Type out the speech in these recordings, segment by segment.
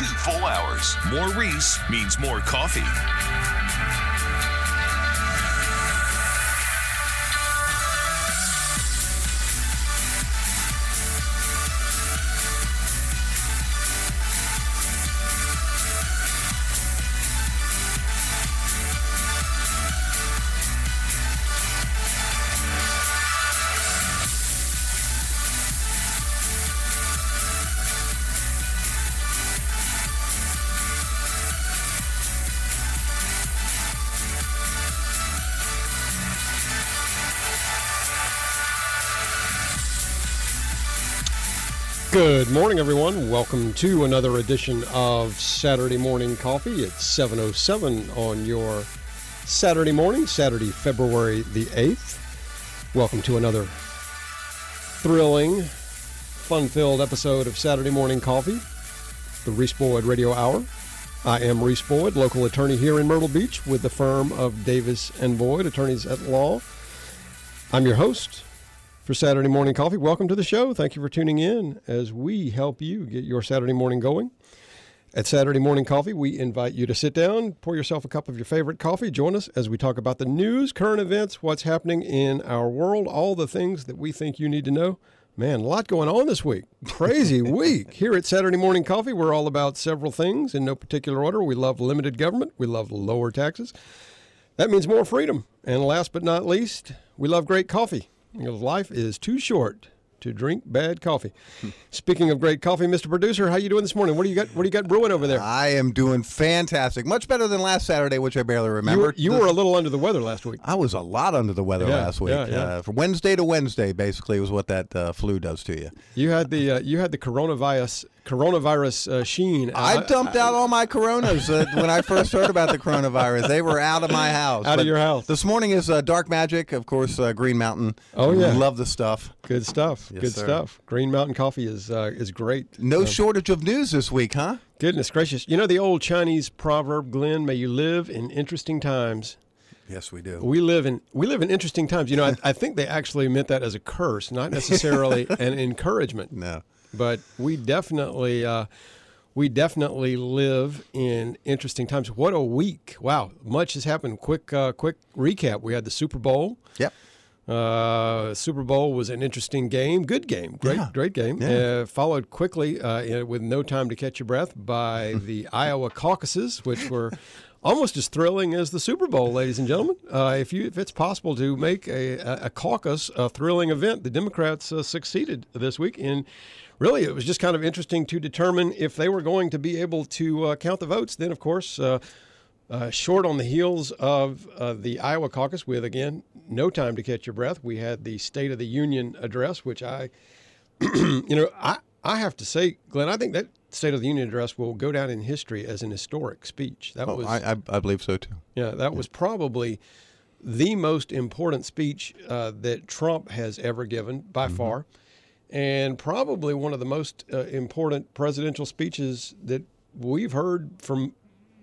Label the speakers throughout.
Speaker 1: two full hours. More Reese means more coffee.
Speaker 2: Good morning, everyone. Welcome to another edition of Saturday Morning Coffee. It's 7.07 on your Saturday morning, Saturday, February the 8th. Welcome to another thrilling, fun-filled episode of Saturday Morning Coffee, the Reese Boyd Radio Hour. I am Reese Boyd, local attorney here in Myrtle Beach with the firm of Davis and Boyd, attorneys at law. I'm your host, for Saturday Morning Coffee. Welcome to the show. Thank you for tuning in as we help you get your Saturday morning going. At Saturday Morning Coffee, we invite you to sit down, pour yourself a cup of your favorite coffee, join us as we talk about the news, current events, what's happening in our world, all the things that we think you need to know. Man, a lot going on this week. Crazy week. Here at Saturday Morning Coffee, we're all about several things in no particular order. We love limited government, we love lower taxes. That means more freedom. And last but not least, we love great coffee. Because life is too short to drink bad coffee. Speaking of great coffee, Mr. Producer, how you doing this morning? What do you got? What do you got brewing over there?
Speaker 3: I am doing fantastic, much better than last Saturday, which I barely remember.
Speaker 2: You were, you were a little under the weather last week.
Speaker 3: I was a lot under the weather
Speaker 2: Yeah,
Speaker 3: last week.
Speaker 2: yeah, yeah.
Speaker 3: Uh, from Wednesday to Wednesday, basically, was what that uh, flu does to you.
Speaker 2: You had the uh, you had the coronavirus coronavirus uh, sheen.
Speaker 3: I dumped out all my Coronas uh, when I first heard about the coronavirus. They were out of my house.
Speaker 2: Out of your house.
Speaker 3: This morning is uh, Dark Magic, of course, uh, Green Mountain.
Speaker 2: Oh, yeah.
Speaker 3: love the stuff.
Speaker 2: Good stuff.
Speaker 3: Yes,
Speaker 2: Good
Speaker 3: sir.
Speaker 2: stuff. Green Mountain Coffee is uh, is great.
Speaker 3: No
Speaker 2: Uh,
Speaker 3: shortage of news this week, huh?
Speaker 2: goodness gracious. You know the old Chinese proverb, Glenn, may you live in interesting times.
Speaker 3: Yes, we do.
Speaker 2: We live in we live in interesting times. You know, I, I think they actually meant that as a curse, not necessarily an encouragement.
Speaker 3: No.
Speaker 2: But we definitely uh, we definitely live in interesting times. What a week! Wow, much has happened. Quick uh, quick recap. We had the Super Bowl.
Speaker 3: Yep.
Speaker 2: Uh, Super Bowl was an interesting game, good game, great
Speaker 3: Yeah.
Speaker 2: great game.
Speaker 3: Yeah.
Speaker 2: Uh, followed quickly uh, with no time to catch your breath by the Iowa caucuses, which were. Almost as thrilling as the Super Bowl, ladies and gentlemen. Uh, if you, if it's possible to make a, a, a caucus a thrilling event, the Democrats uh, succeeded this week. And really, it was just kind of interesting to determine if they were going to be able to uh, count the votes. Then, of course, uh, uh, short on the heels of uh, the Iowa caucus, with again no time to catch your breath, we had the State of the Union address, which I, you know, I I have to say, Glenn, I think that State of the Union address will go down in history as an historic speech. That
Speaker 3: Oh,
Speaker 2: was
Speaker 3: I, I, I believe so too.
Speaker 2: yeah, that was probably the most important speech uh, that Trump has ever given by
Speaker 3: Mm-hmm.
Speaker 2: far, and probably one of the most uh, important presidential speeches that we've heard from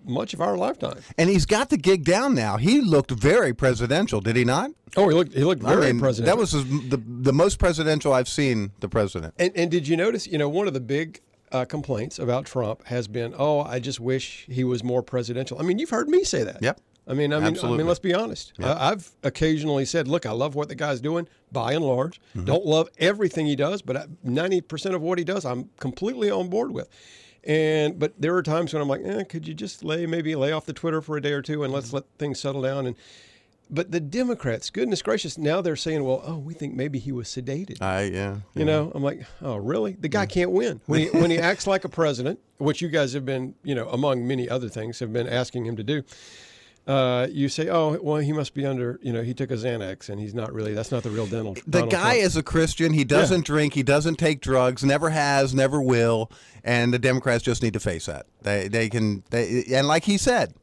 Speaker 2: much of our lifetime.
Speaker 3: And he's got the gig down now. He looked very presidential, did he not?
Speaker 2: Oh, he looked he looked very
Speaker 3: I mean,
Speaker 2: presidential.
Speaker 3: That was the the most presidential I've seen the president.
Speaker 2: And, and did you notice? You know, one of the big uh, complaints about Trump has been, "Oh, I just wish he was more presidential." I mean, you've heard me say that.
Speaker 3: Yep.
Speaker 2: I mean, I mean, I mean, let's be honest. I, I've occasionally said, "Look, I love what the guy's doing, by and large. Don't love everything he does, but ninety percent of what he does, I'm completely on board with." And but there are times when I'm like, eh, "Could you just lay maybe lay off the Twitter for a day or two and let's let things settle down?" And but the Democrats, goodness gracious, now they're saying, "Well, oh, we think maybe he was sedated."
Speaker 3: I yeah.
Speaker 2: You know, I'm like, oh, really? The guy can't win when he when he acts like a president, which you guys have been, you know, among many other things, have been asking him to do. Uh, you say, oh, well, he must be under, you know, he took a Xanax and he's not really. That's not the real dental.
Speaker 3: The
Speaker 2: Donald
Speaker 3: guy
Speaker 2: Trump.
Speaker 3: is a Christian. He doesn't drink. He doesn't take drugs. Never has. Never will. And the Democrats just need to face that. They they can. They and like he said,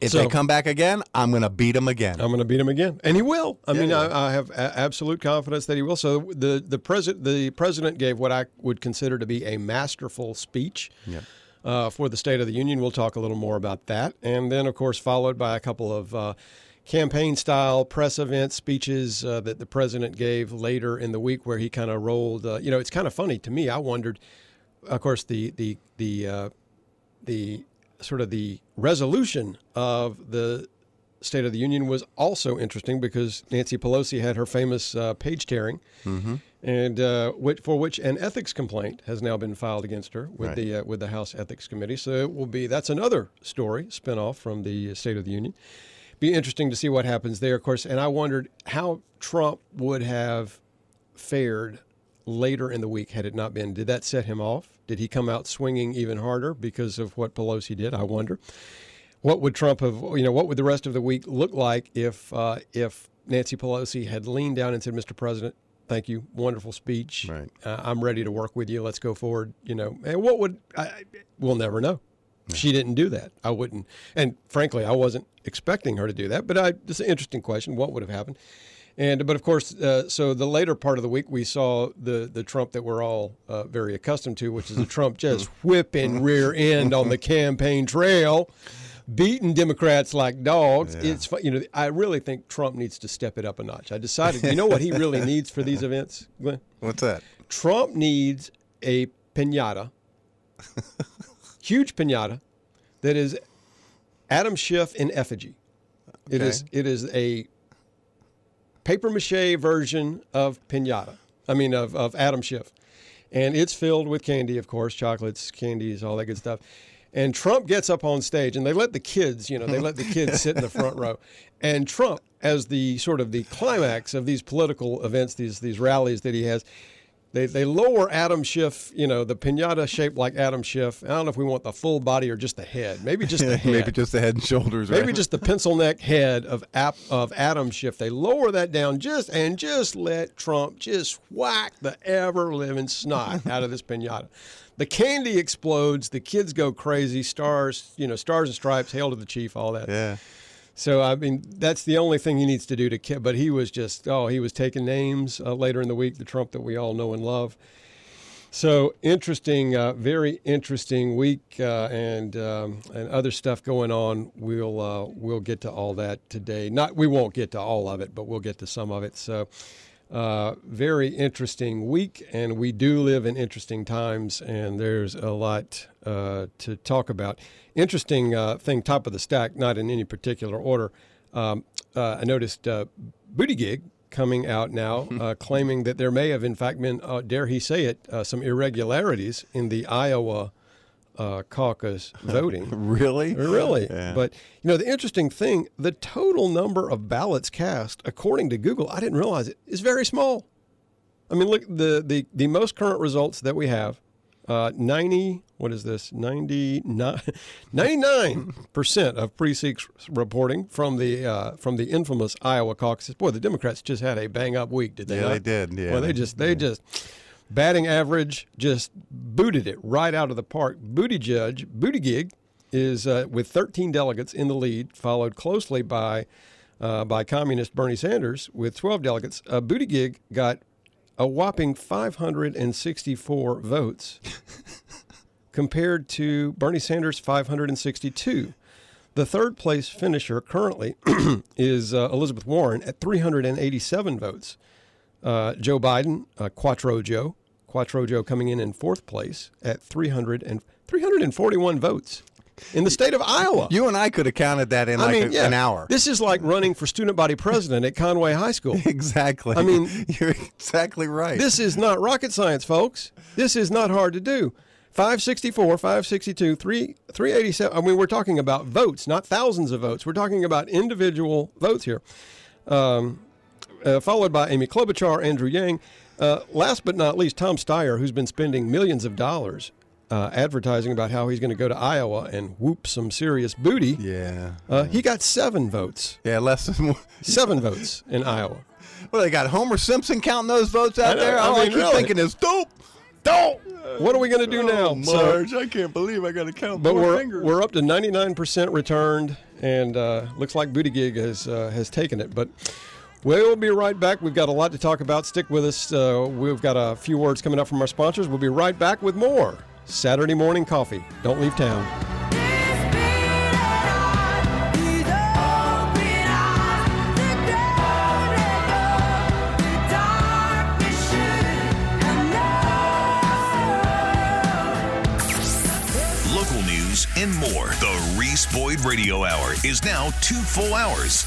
Speaker 3: if
Speaker 2: So-
Speaker 3: they come back again, I'm going to beat him again.
Speaker 2: I'm going to beat him again, and he will. I mean,
Speaker 3: yeah.
Speaker 2: I, I have a- absolute confidence that he will. So the the president the president gave what I would consider to be a masterful speech.
Speaker 3: Yep.
Speaker 2: Uh, for the State of the Union, we'll talk a little more about that, and then, of course, followed by a couple of uh, campaign style press event speeches uh, that the president gave later in the week, where he kind of rolled. Uh, you know, it's kind of funny to me. I wondered, of course, the the the uh, the sort of the resolution of the State of the Union was also interesting because Nancy Pelosi had her famous uh, page tearing,
Speaker 3: Mm-hmm.
Speaker 2: and uh, which, for which an ethics complaint has now been filed against her with
Speaker 3: Right.
Speaker 2: the uh, with the House Ethics Committee. So it will be that's another story spinoff from the State of the Union. Be interesting to see what happens there, of course. And I wondered how Trump would have fared later in the week had it not been. Did that set him off? Did he come out swinging even harder because of what Pelosi did? I wonder. What would Trump have? You know, what would the rest of the week look like if uh, if Nancy Pelosi had leaned down and said, "Mr. President, thank you, wonderful speech.
Speaker 3: Right.
Speaker 2: Uh, I'm ready to work with you. Let's go forward." You know, and what would I? We'll never know. She didn't do that. I wouldn't, and frankly, I wasn't expecting her to do that. But I, it's an interesting question. What would have happened? And but of course, uh, so the later part of the week, we saw the the Trump that we're all uh, very accustomed to, which is a Trump just whipping rear end on the campaign trail, beating Democrats like dogs. It's you know I really think Trump needs to step it up a notch. I decided, you know what he really needs for these events, Glenn?
Speaker 3: What's that?
Speaker 2: Trump needs a pinata, huge pinata, that is Adam Schiff in effigy. It is it is a paper mache version of pinata. I mean of, of Adam Schiff. And it's filled with candy, of course, chocolates, candies, all that good stuff. And Trump gets up on stage and they let the kids, you know, they let the kids sit in the front row. And Trump, as the sort of the climax of these political events, these these rallies that he has, they, they lower Adam Schiff, you know, the pinata shaped like Adam Schiff. I don't know if we want the full body or just the head. Maybe just the head.
Speaker 3: Maybe just the head and shoulders.
Speaker 2: Maybe
Speaker 3: right?
Speaker 2: just the pencil neck head of Ap- of Adam Schiff. They lower that down just and just let Trump just whack the ever living snot out of this pinata. The candy explodes. The kids go crazy. Stars, you know, stars and stripes. Hail to the chief. All that.
Speaker 3: Yeah.
Speaker 2: So I mean, that's the only thing he needs to do to. ki- But he was just oh, he was taking names uh, later in the week. The Trump that we all know and love. So interesting, uh, very interesting week, uh, and um, and other stuff going on. We'll uh, we'll get to all that today. Not we won't get to all of it, but we'll get to some of it. So. Uh, very interesting week, and we do live in interesting times, and there's a lot uh, to talk about. Interesting uh, thing, top of the stack, not in any particular order. Um, uh, I noticed uh, Gig coming out now, uh, claiming that there may have, in fact, been, uh, dare he say it, uh, some irregularities in the Iowa uh, caucus voting.
Speaker 3: Really?
Speaker 2: Really?
Speaker 3: Yeah.
Speaker 2: But you know, the interesting thing, the total number of ballots cast, according to Google, I didn't realize it, is very small. I mean, look the the the most current results that we have, uh, ninety. What is this? 99 percent of precincts reporting from the uh, from the infamous Iowa caucuses. Boy, the Democrats just had a bang up week, did they?
Speaker 3: Yeah,
Speaker 2: not?
Speaker 3: they did. Yeah,
Speaker 2: Well, they
Speaker 3: they-
Speaker 2: just they just batting average just booted it right out of the park. Booty Judge Booty Gig, is uh, with 13 delegates in the lead, followed closely by uh, by communist Bernie Sanders with 12 delegates. Uh, Gig got a whopping 564 votes compared to Bernie Sanders' 562. The third place finisher currently is uh, Elizabeth Warren at 387 votes. Uh, Joe Biden, uh, Quid Pro Joe, Quid Pro Joe coming in in fourth place at 300 and 341 votes in the state of Iowa.
Speaker 3: You and I could have counted that in like
Speaker 2: I mean,
Speaker 3: a-
Speaker 2: yeah,
Speaker 3: an hour.
Speaker 2: This is like running for student body president at Conway High School.
Speaker 3: exactly.
Speaker 2: I mean-
Speaker 3: you're exactly right.
Speaker 2: This is not rocket science, folks. This is not hard to do. 564, 562, 3, 387. I mean, we're talking about votes, not thousands of votes. We're talking about individual votes here. Um, uh, followed by Amy Klobuchar, Andrew Yang. Uh, last but not least, Tom Steyer, who's been spending millions of dollars uh, advertising about how he's going to go to Iowa and whoop some serious booty.
Speaker 3: yeah.
Speaker 2: Uh, he got seven votes.
Speaker 3: Yeah, less than.
Speaker 2: Seven votes in Iowa.
Speaker 3: Well, they got Homer Simpson counting those votes out
Speaker 2: I know,
Speaker 3: there.
Speaker 2: I
Speaker 3: All I,
Speaker 2: mean,
Speaker 3: keep
Speaker 2: really.
Speaker 3: thinking is dope.
Speaker 2: Don't. What are we going to do now?
Speaker 3: Oh,
Speaker 2: So-
Speaker 3: I can't believe I got to count
Speaker 2: but we're
Speaker 3: fingers.
Speaker 2: we're up to 99% returned, and uh, looks like Buttigieg has uh, has taken it. But We'll be right back. We've got a lot to talk about. Stick with us. Uh, we've got a few words coming up from our sponsors. We'll be right back with more Saturday Morning Coffee. Don't leave town.
Speaker 1: Local news and more. The Reese Boyd Radio Hour is now two full hours.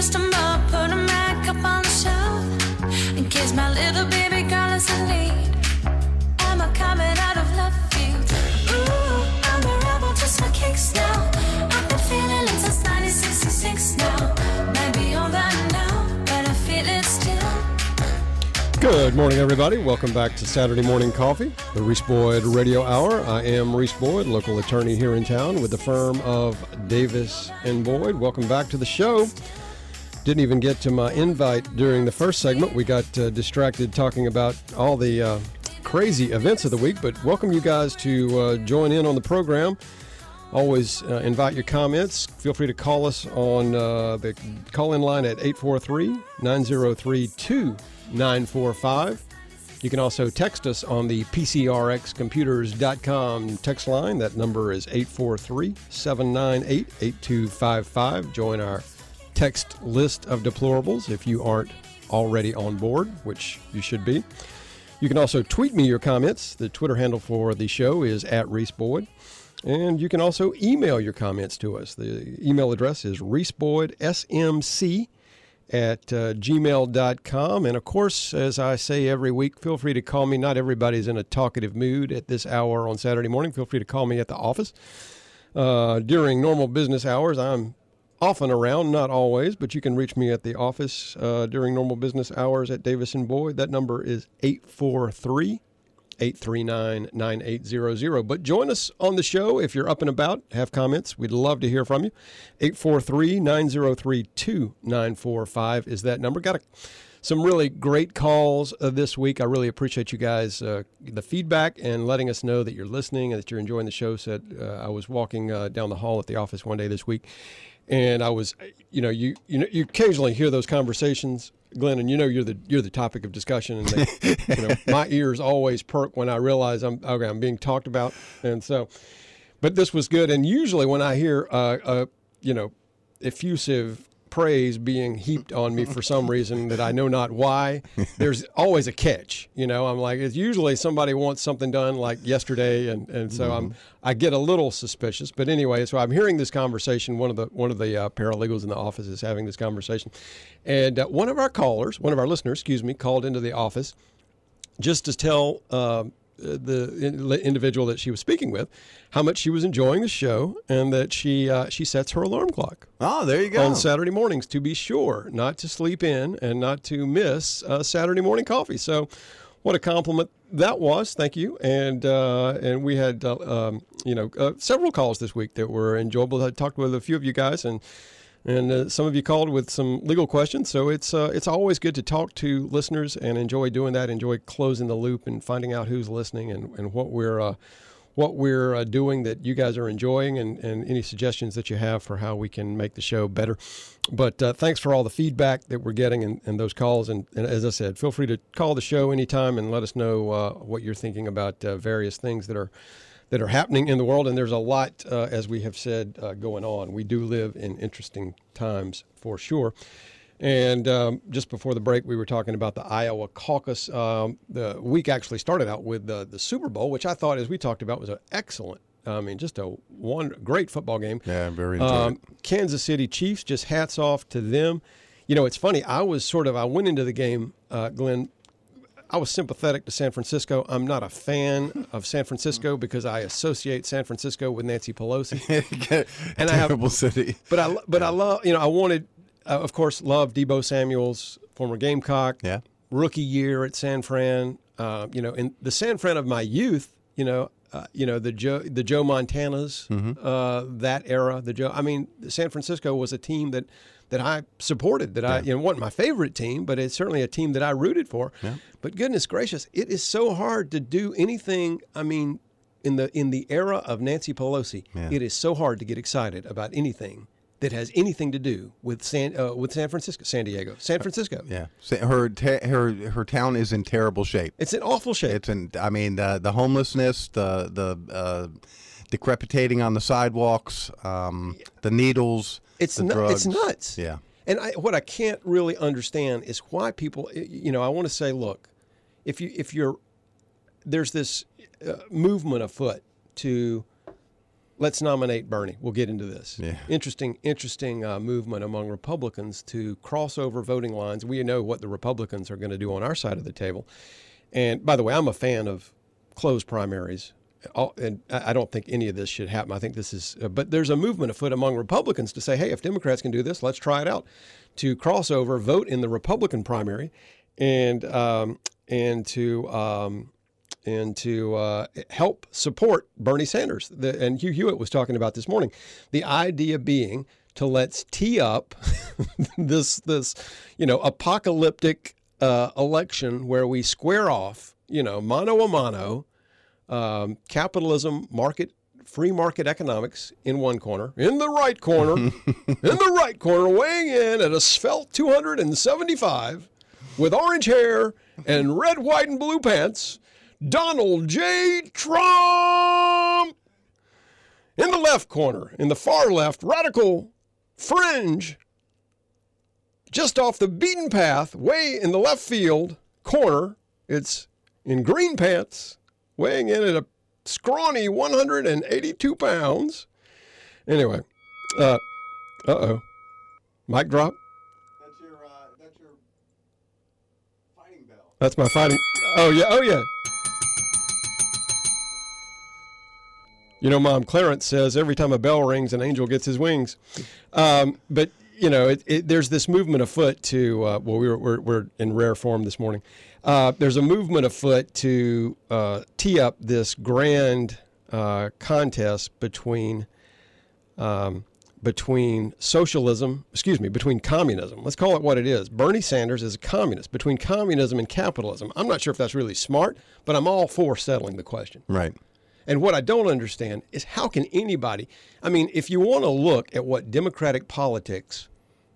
Speaker 4: I stumble, put them back up on the shelf. In case my little baby girl in need. Am I coming out of field? Ooh, I'm a rebel just for kicks now. I've been feeling it since 1966 now. I.
Speaker 2: Good morning, everybody. Welcome back to Saturday Morning Coffee, the Reese Boyd Radio Hour. I am Reese Boyd, local attorney here in town with the firm of Davis and Boyd. Welcome back to the show. Didn't even get to my invite during the first segment. We got uh, distracted talking about all the uh, crazy events of the week, but welcome you guys to uh, join in on the program. Always uh, invite your comments. Feel free to call us on uh, the call in line at 843 903 2945. You can also text us on the PCRXcomputers.com text line. That number is 843 798 8255. Join our text list of deplorables if you aren't already on board, which you should be. You can also tweet me your comments. The Twitter handle for the show is at Reese Boyd. And you can also email your comments to us. The email address is reeseboydsmc at uh, gmail.com. And of course, as I say every week, feel free to call me. Not everybody's in a talkative mood at this hour on Saturday morning. Feel free to call me at the office. Uh, during normal business hours, I'm often around, not always, but you can reach me at the office uh, during normal business hours at Davis and Boyd. That number is 843 839 9800. But join us on the show if you're up and about, have comments. We'd love to hear from you. 843 903 2945 is that number. Got a, some really great calls uh, this week. I really appreciate you guys, uh, the feedback, and letting us know that you're listening and that you're enjoying the show. Said uh, I was walking uh, down the hall at the office one day this week, and I was, you know, you you know, you occasionally hear those conversations Glenn, and you know you're the you're the topic of discussion, and they, you know my ears always perk when I realize I'm okay, I'm being talked about, and so, but this was good. And usually when I hear uh, uh you know effusive praise being heaped on me for some reason that I know not why, there's always a catch. You know, I'm like it's usually somebody wants something done like yesterday, and and so I'm I get a little suspicious. But anyway, so I'm hearing this conversation. One of the one of the uh, paralegals in the office is having this conversation, and uh, one of our callers, one of our listeners, excuse me, called into the office just to tell uh, the in- individual that she was speaking with how much she was enjoying the show and that she uh, she sets her alarm clock
Speaker 3: Oh, there you go.
Speaker 2: on Saturday mornings to be sure not to sleep in and not to miss uh, Saturday morning coffee. So, what a compliment that was! Thank you. And uh, and we had uh, um, you know uh, several calls this week that were enjoyable. I talked with a few of you guys and. And uh, some of you called with some legal questions, so it's uh, it's always good to talk to listeners and enjoy doing that. Enjoy closing the loop and finding out who's listening and, and what we're uh, what we're uh, doing that you guys are enjoying and, and any suggestions that you have for how we can make the show better. But uh, thanks for all the feedback that we're getting and, and those calls. And, and as I said, feel free to call the show anytime and let us know uh, what you're thinking about various things that are that are happening in the world. And there's a lot, uh, as we have said, uh, going on. We do live in interesting times for sure. And um, just before the break, we were talking about the Iowa caucus. Um, the week actually started out with the, the Super Bowl, which I thought, as we talked about, was an excellent. I mean, just a one great football game.
Speaker 3: Yeah, I'm very
Speaker 2: Um, Kansas City Chiefs, just hats off to them. You know, it's funny. I was sort of I went into the game, uh, Glenn. I was sympathetic to San Francisco. I'm not a fan of San Francisco because I associate San Francisco with Nancy Pelosi.
Speaker 3: and
Speaker 2: I have-
Speaker 3: terrible city.
Speaker 2: But I, but I love, you know, I wanted, uh, of course, love Deebo Samuel's former Gamecock.
Speaker 3: Yeah.
Speaker 2: Rookie year at San Fran. Uh, you know, in the San Fran of my youth, you know, uh, you know the Joe the Joe Montanas, uh, that era. The Joe. I mean, San Francisco was a team that that I supported. That I, you know, wasn't my favorite team, but it's certainly a team that I rooted for. But goodness gracious, it is so hard to do anything. I mean, in the in the era of Nancy Pelosi,
Speaker 3: Yeah.
Speaker 2: it is so hard to get excited about anything that has anything to do with San uh, with San Francisco, San Diego, San Francisco.
Speaker 3: Yeah, her ta- her her town is in terrible shape.
Speaker 2: It's in awful shape.
Speaker 3: It's in. I mean, the the homelessness, the the uh, decrepitating on the sidewalks, um, the needles,
Speaker 2: It's nu-
Speaker 3: drugs.
Speaker 2: it's nuts.
Speaker 3: Yeah.
Speaker 2: And I, what I can't really understand is why people. You know, I want to say, look, if you if you're there's this uh, movement afoot to let's nominate Bernie. We'll get into this.
Speaker 3: Yeah.
Speaker 2: Interesting, interesting uh, movement among Republicans to cross over voting lines. We know what the Republicans are going to do on our side of the table. And by the way, I'm a fan of closed primaries. All- And I don't think any of this should happen. I think this is, uh, but there's a movement afoot among Republicans to say, hey, if Democrats can do this, let's try it out. To cross over, vote in the Republican primary, and um, and to um, and to uh, help support Bernie Sanders. The, and Hugh Hewitt was talking about this morning. The idea being to let's tee up this this you know apocalyptic uh, election where we square off you know mano a mano um, capitalism market free market economics in one corner in the right corner in the right corner weighing in at a svelte 275 with orange hair and red white and blue pants Donald J. Trump. In the left corner, in the far left, radical fringe, just off the beaten path, way in the left field corner, it's in green pants, weighing in at a scrawny 182 pounds. Anyway, uh uh oh. Mic drop.
Speaker 3: That's your uh, that's your fighting bell.
Speaker 2: That's my fighting. Oh yeah, oh yeah. You know, Mom Clarence says every time a bell rings, an angel gets his wings. Um, but you know, it, it, there's this movement afoot to. Uh, well, we were, we're, we're in rare form this morning. Uh, there's a movement afoot to uh, tee up this grand uh, contest between um, between socialism, excuse me, between communism. Let's call it what it is. Bernie Sanders is a communist between communism and capitalism. I'm not sure if that's really smart, but I'm all for settling the question.
Speaker 3: Right.
Speaker 2: And what I don't understand is how can anybody, I mean, if you want to look at what democratic politics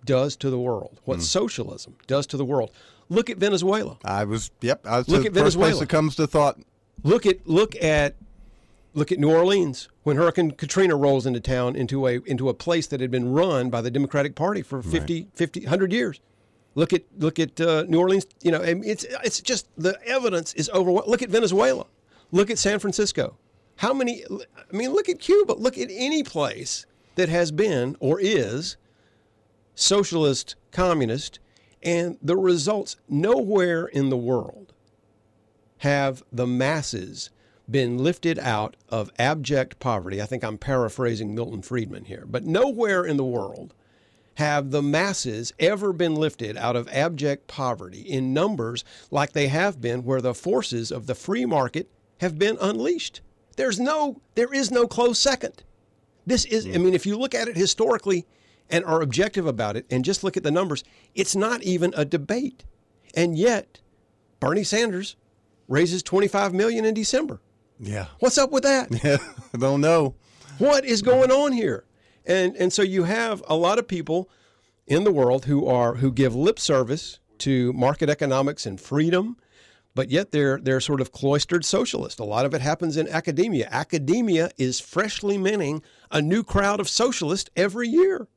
Speaker 2: does to the world, what socialism does to the world, look at Venezuela.
Speaker 3: I was. Yep. I was
Speaker 2: Look
Speaker 3: the
Speaker 2: at
Speaker 3: first place that comes to thought.
Speaker 2: Look at look at look at New Orleans when Hurricane Katrina rolls into town into a into a place that had been run by the Democratic Party for 50 50 100 years. Look at look at uh, New Orleans, you know, it's it's just the evidence is overwhelming. Look at Venezuela. Look at San Francisco. How many I mean, look at Cuba. Look at any place that has been or is socialist, communist, and the results nowhere in the world have the masses been lifted out of abject poverty. I think I'm paraphrasing Milton Friedman here, but nowhere in the world have the masses ever been lifted out of abject poverty in numbers like they have been where the forces of the free market have been unleashed. There's no there is no close second. This is I mean if you look at it historically and are objective about it and just look at the numbers, it's not even a debate. And yet Bernie Sanders raises 25 million in December.
Speaker 3: Yeah.
Speaker 2: What's up with that?
Speaker 3: Yeah, I don't know.
Speaker 2: what is going on here? And and so you have a lot of people in the world who are who give lip service to market economics and freedom, but yet they're they're sort of cloistered socialists. A lot of it happens in academia. Academia is freshly minting a new crowd of socialists every year.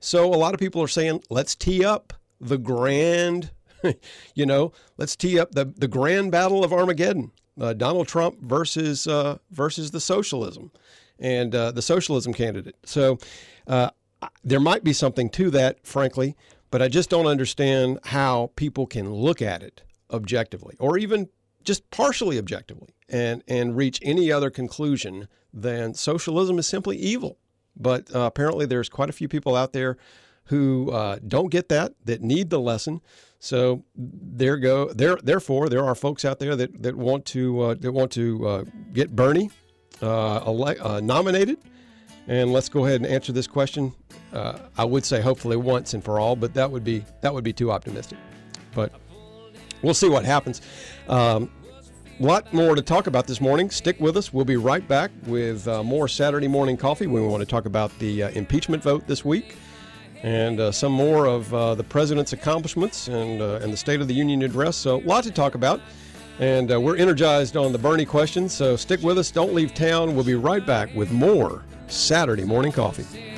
Speaker 2: So a lot of people are saying, let's tee up the grand, you know, let's tee up the, the grand battle of Armageddon, uh, Donald Trump versus uh, versus the socialism, and uh, the socialism candidate. So uh, there might be something to that, frankly, but I just don't understand how people can look at it objectively, or even just partially objectively, and and reach any other conclusion than socialism is simply evil. But uh, apparently, there's quite a few people out there who uh, don't get that, that need the lesson. So there go. There, therefore, there are folks out there that, that want to uh, that want to uh, get Bernie uh, ele- uh, nominated. And let's go ahead and answer this question. I would say hopefully once and for all, but that would be that would be too optimistic. But we'll see what happens. Um, lot more to talk about this morning. Stick with us. We'll be right back with uh, more Saturday morning coffee. We want to talk about the uh, impeachment vote this week and uh, some more of uh, the president's accomplishments and, uh, and the State of the Union address. So, a lot to talk about. And uh, we're energized on the Bernie question. So, stick with us. Don't leave town. We'll be right back with more Saturday morning coffee.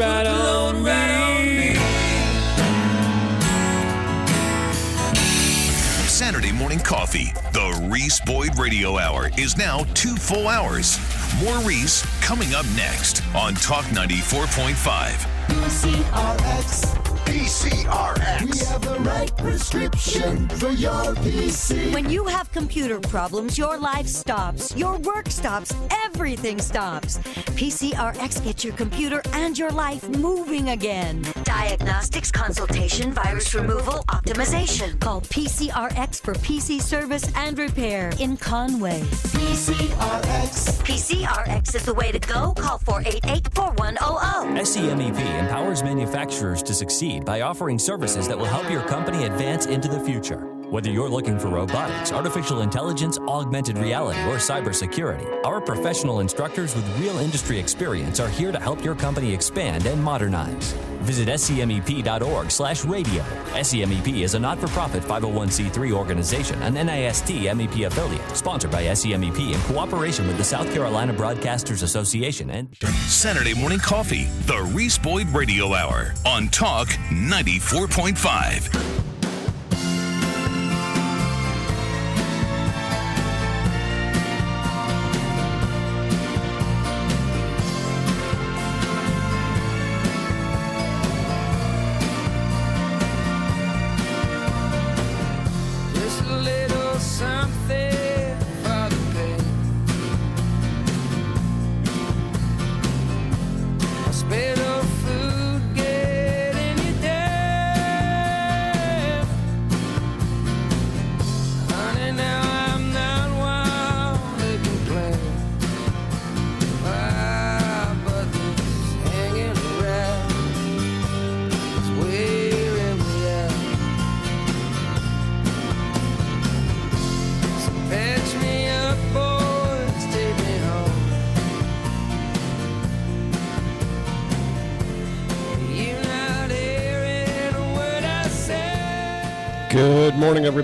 Speaker 5: Right on me.
Speaker 1: Saturday morning coffee. The Reese Boyd Radio Hour is now two full hours. More Reese coming up next on Talk 94.5.
Speaker 6: PCRX.
Speaker 7: PCRX.
Speaker 6: We have the right prescription for your PC.
Speaker 8: When you have computer problems, your life stops, your work stops, everything stops. PCRX gets your computer and your life moving again. Diagnostics, consultation, virus removal, optimization. Call PCRX for PC service and repair in Conway.
Speaker 6: PCRX.
Speaker 8: PCRX is the way to go. Call 488 4100.
Speaker 9: SCMEP E empowers manufacturers to succeed by offering services that will help your company advance into the future. Whether you're looking for robotics, artificial intelligence, augmented reality, or cybersecurity, our professional instructors with real industry experience are here to help your company expand and modernize. Visit E slash radio. SCMEP is a not-for-profit 501c3 organization, an NIST MEP affiliate, sponsored by SCMEP in cooperation with the South Carolina Broadcasters Association and
Speaker 1: Saturday morning coffee. The Reese Boyd Radio Hour on Talk 94.5.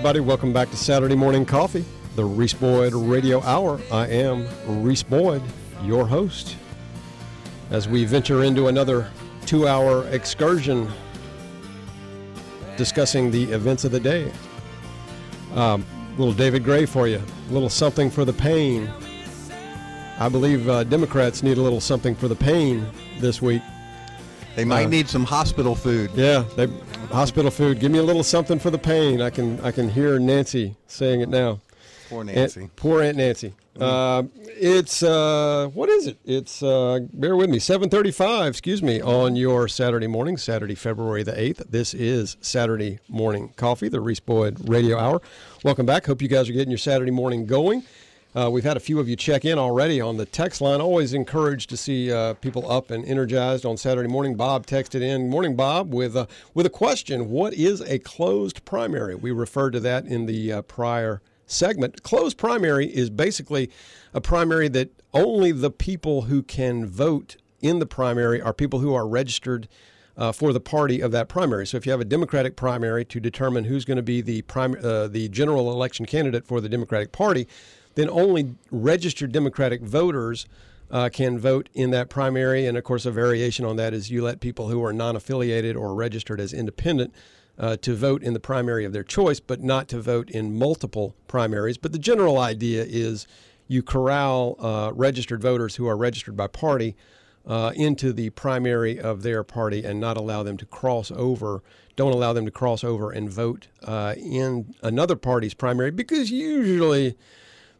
Speaker 2: everybody. Welcome back to Saturday Morning Coffee, the Reese Boyd Radio Hour. I am Reese Boyd, your host. As we venture into another two hour excursion discussing the events of the day. Um, little David Gray for you, a little something for the pain. I believe uh, Democrats need a little something for the pain this week.
Speaker 3: They might
Speaker 2: Uh,
Speaker 3: need some hospital food.
Speaker 2: Yeah, they, hospital food. Give me a little something for the pain. I can I can hear Nancy saying it now.
Speaker 3: Poor
Speaker 2: Aunt-
Speaker 3: Nancy.
Speaker 2: poor Aunt Nancy. Uh, it's uh, what is it? It's uh, bear with me. Seven thirty-five. Excuse me. On your Saturday morning, Saturday, February the eighth. This is Saturday morning coffee, the Reese Boyd Radio Hour. Welcome back. Hope you guys are getting your Saturday morning going. Uh, we've had a few of you check in already on the text line. Always encouraged to see uh, people up and energized on Saturday morning. Bob texted in, "Morning, Bob," with a with a question: What is a closed primary? We referred to that in the uh, prior segment. Closed primary is basically a primary that only the people who can vote in the primary are people who are registered uh, for the party of that primary. So if you have a Democratic primary to determine who's going to be the uh, the general election candidate for the Democratic Party, then only registered Democratic voters uh, can vote in that primary. And of course, a variation on that is you let people who are non-affiliated or registered as independent uh, to vote in the primary of their choice, but not to vote in multiple primaries. But the general idea is you corral uh, registered voters who are registered by party uh, into the primary of their party and not allow them to cross over. Don't allow them to cross over and vote uh, in another party's primary because usually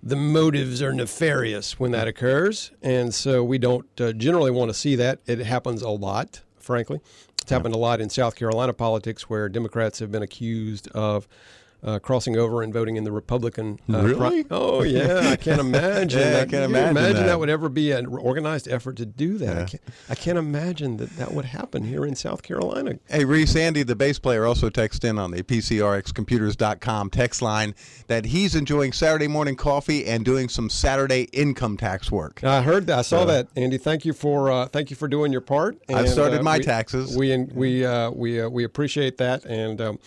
Speaker 2: the motives are nefarious when that occurs. And so we don't uh, generally want to see that. It happens a lot, frankly. It's happened a lot in South Carolina politics where Democrats have been accused of uh, crossing over and voting in the Republican. Uh,
Speaker 3: Really?
Speaker 2: oh yeah, I can't imagine.
Speaker 3: Yeah, I
Speaker 2: that.
Speaker 3: can't
Speaker 2: Can you
Speaker 3: imagine
Speaker 2: that.
Speaker 3: that.
Speaker 2: would ever be an organized effort to do that. I, can't, I can't imagine that that would happen here in South Carolina.
Speaker 3: Hey, Reese, Andy, the bass player, also texted in on the PCRXcomputers.com text line that he's enjoying Saturday morning coffee and doing some Saturday income tax work.
Speaker 2: I heard that. I saw that, Andy. Thank you for uh, thank you for doing your part.
Speaker 3: I've started
Speaker 2: uh,
Speaker 3: my
Speaker 2: we-
Speaker 3: taxes.
Speaker 2: We we uh, we uh, we appreciate that, and um,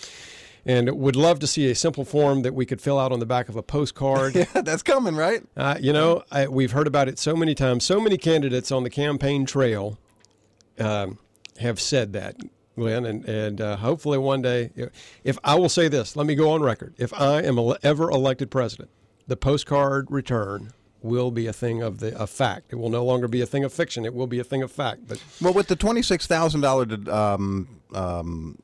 Speaker 2: and would love to see a simple form that we could fill out on the back of a postcard.
Speaker 3: Yeah, that's coming, right?
Speaker 2: Uh, you know, I, we've heard about it so many times. So many candidates on the campaign trail um, have said that, Glenn, and and uh, hopefully one day, if I will say this, let me go on record: if I am ele- ever elected president, the postcard return will be a thing of the a fact. It will no longer be a thing of fiction. It will be a thing of fact. But
Speaker 3: Well, with the twenty-six thousand dollar um, um,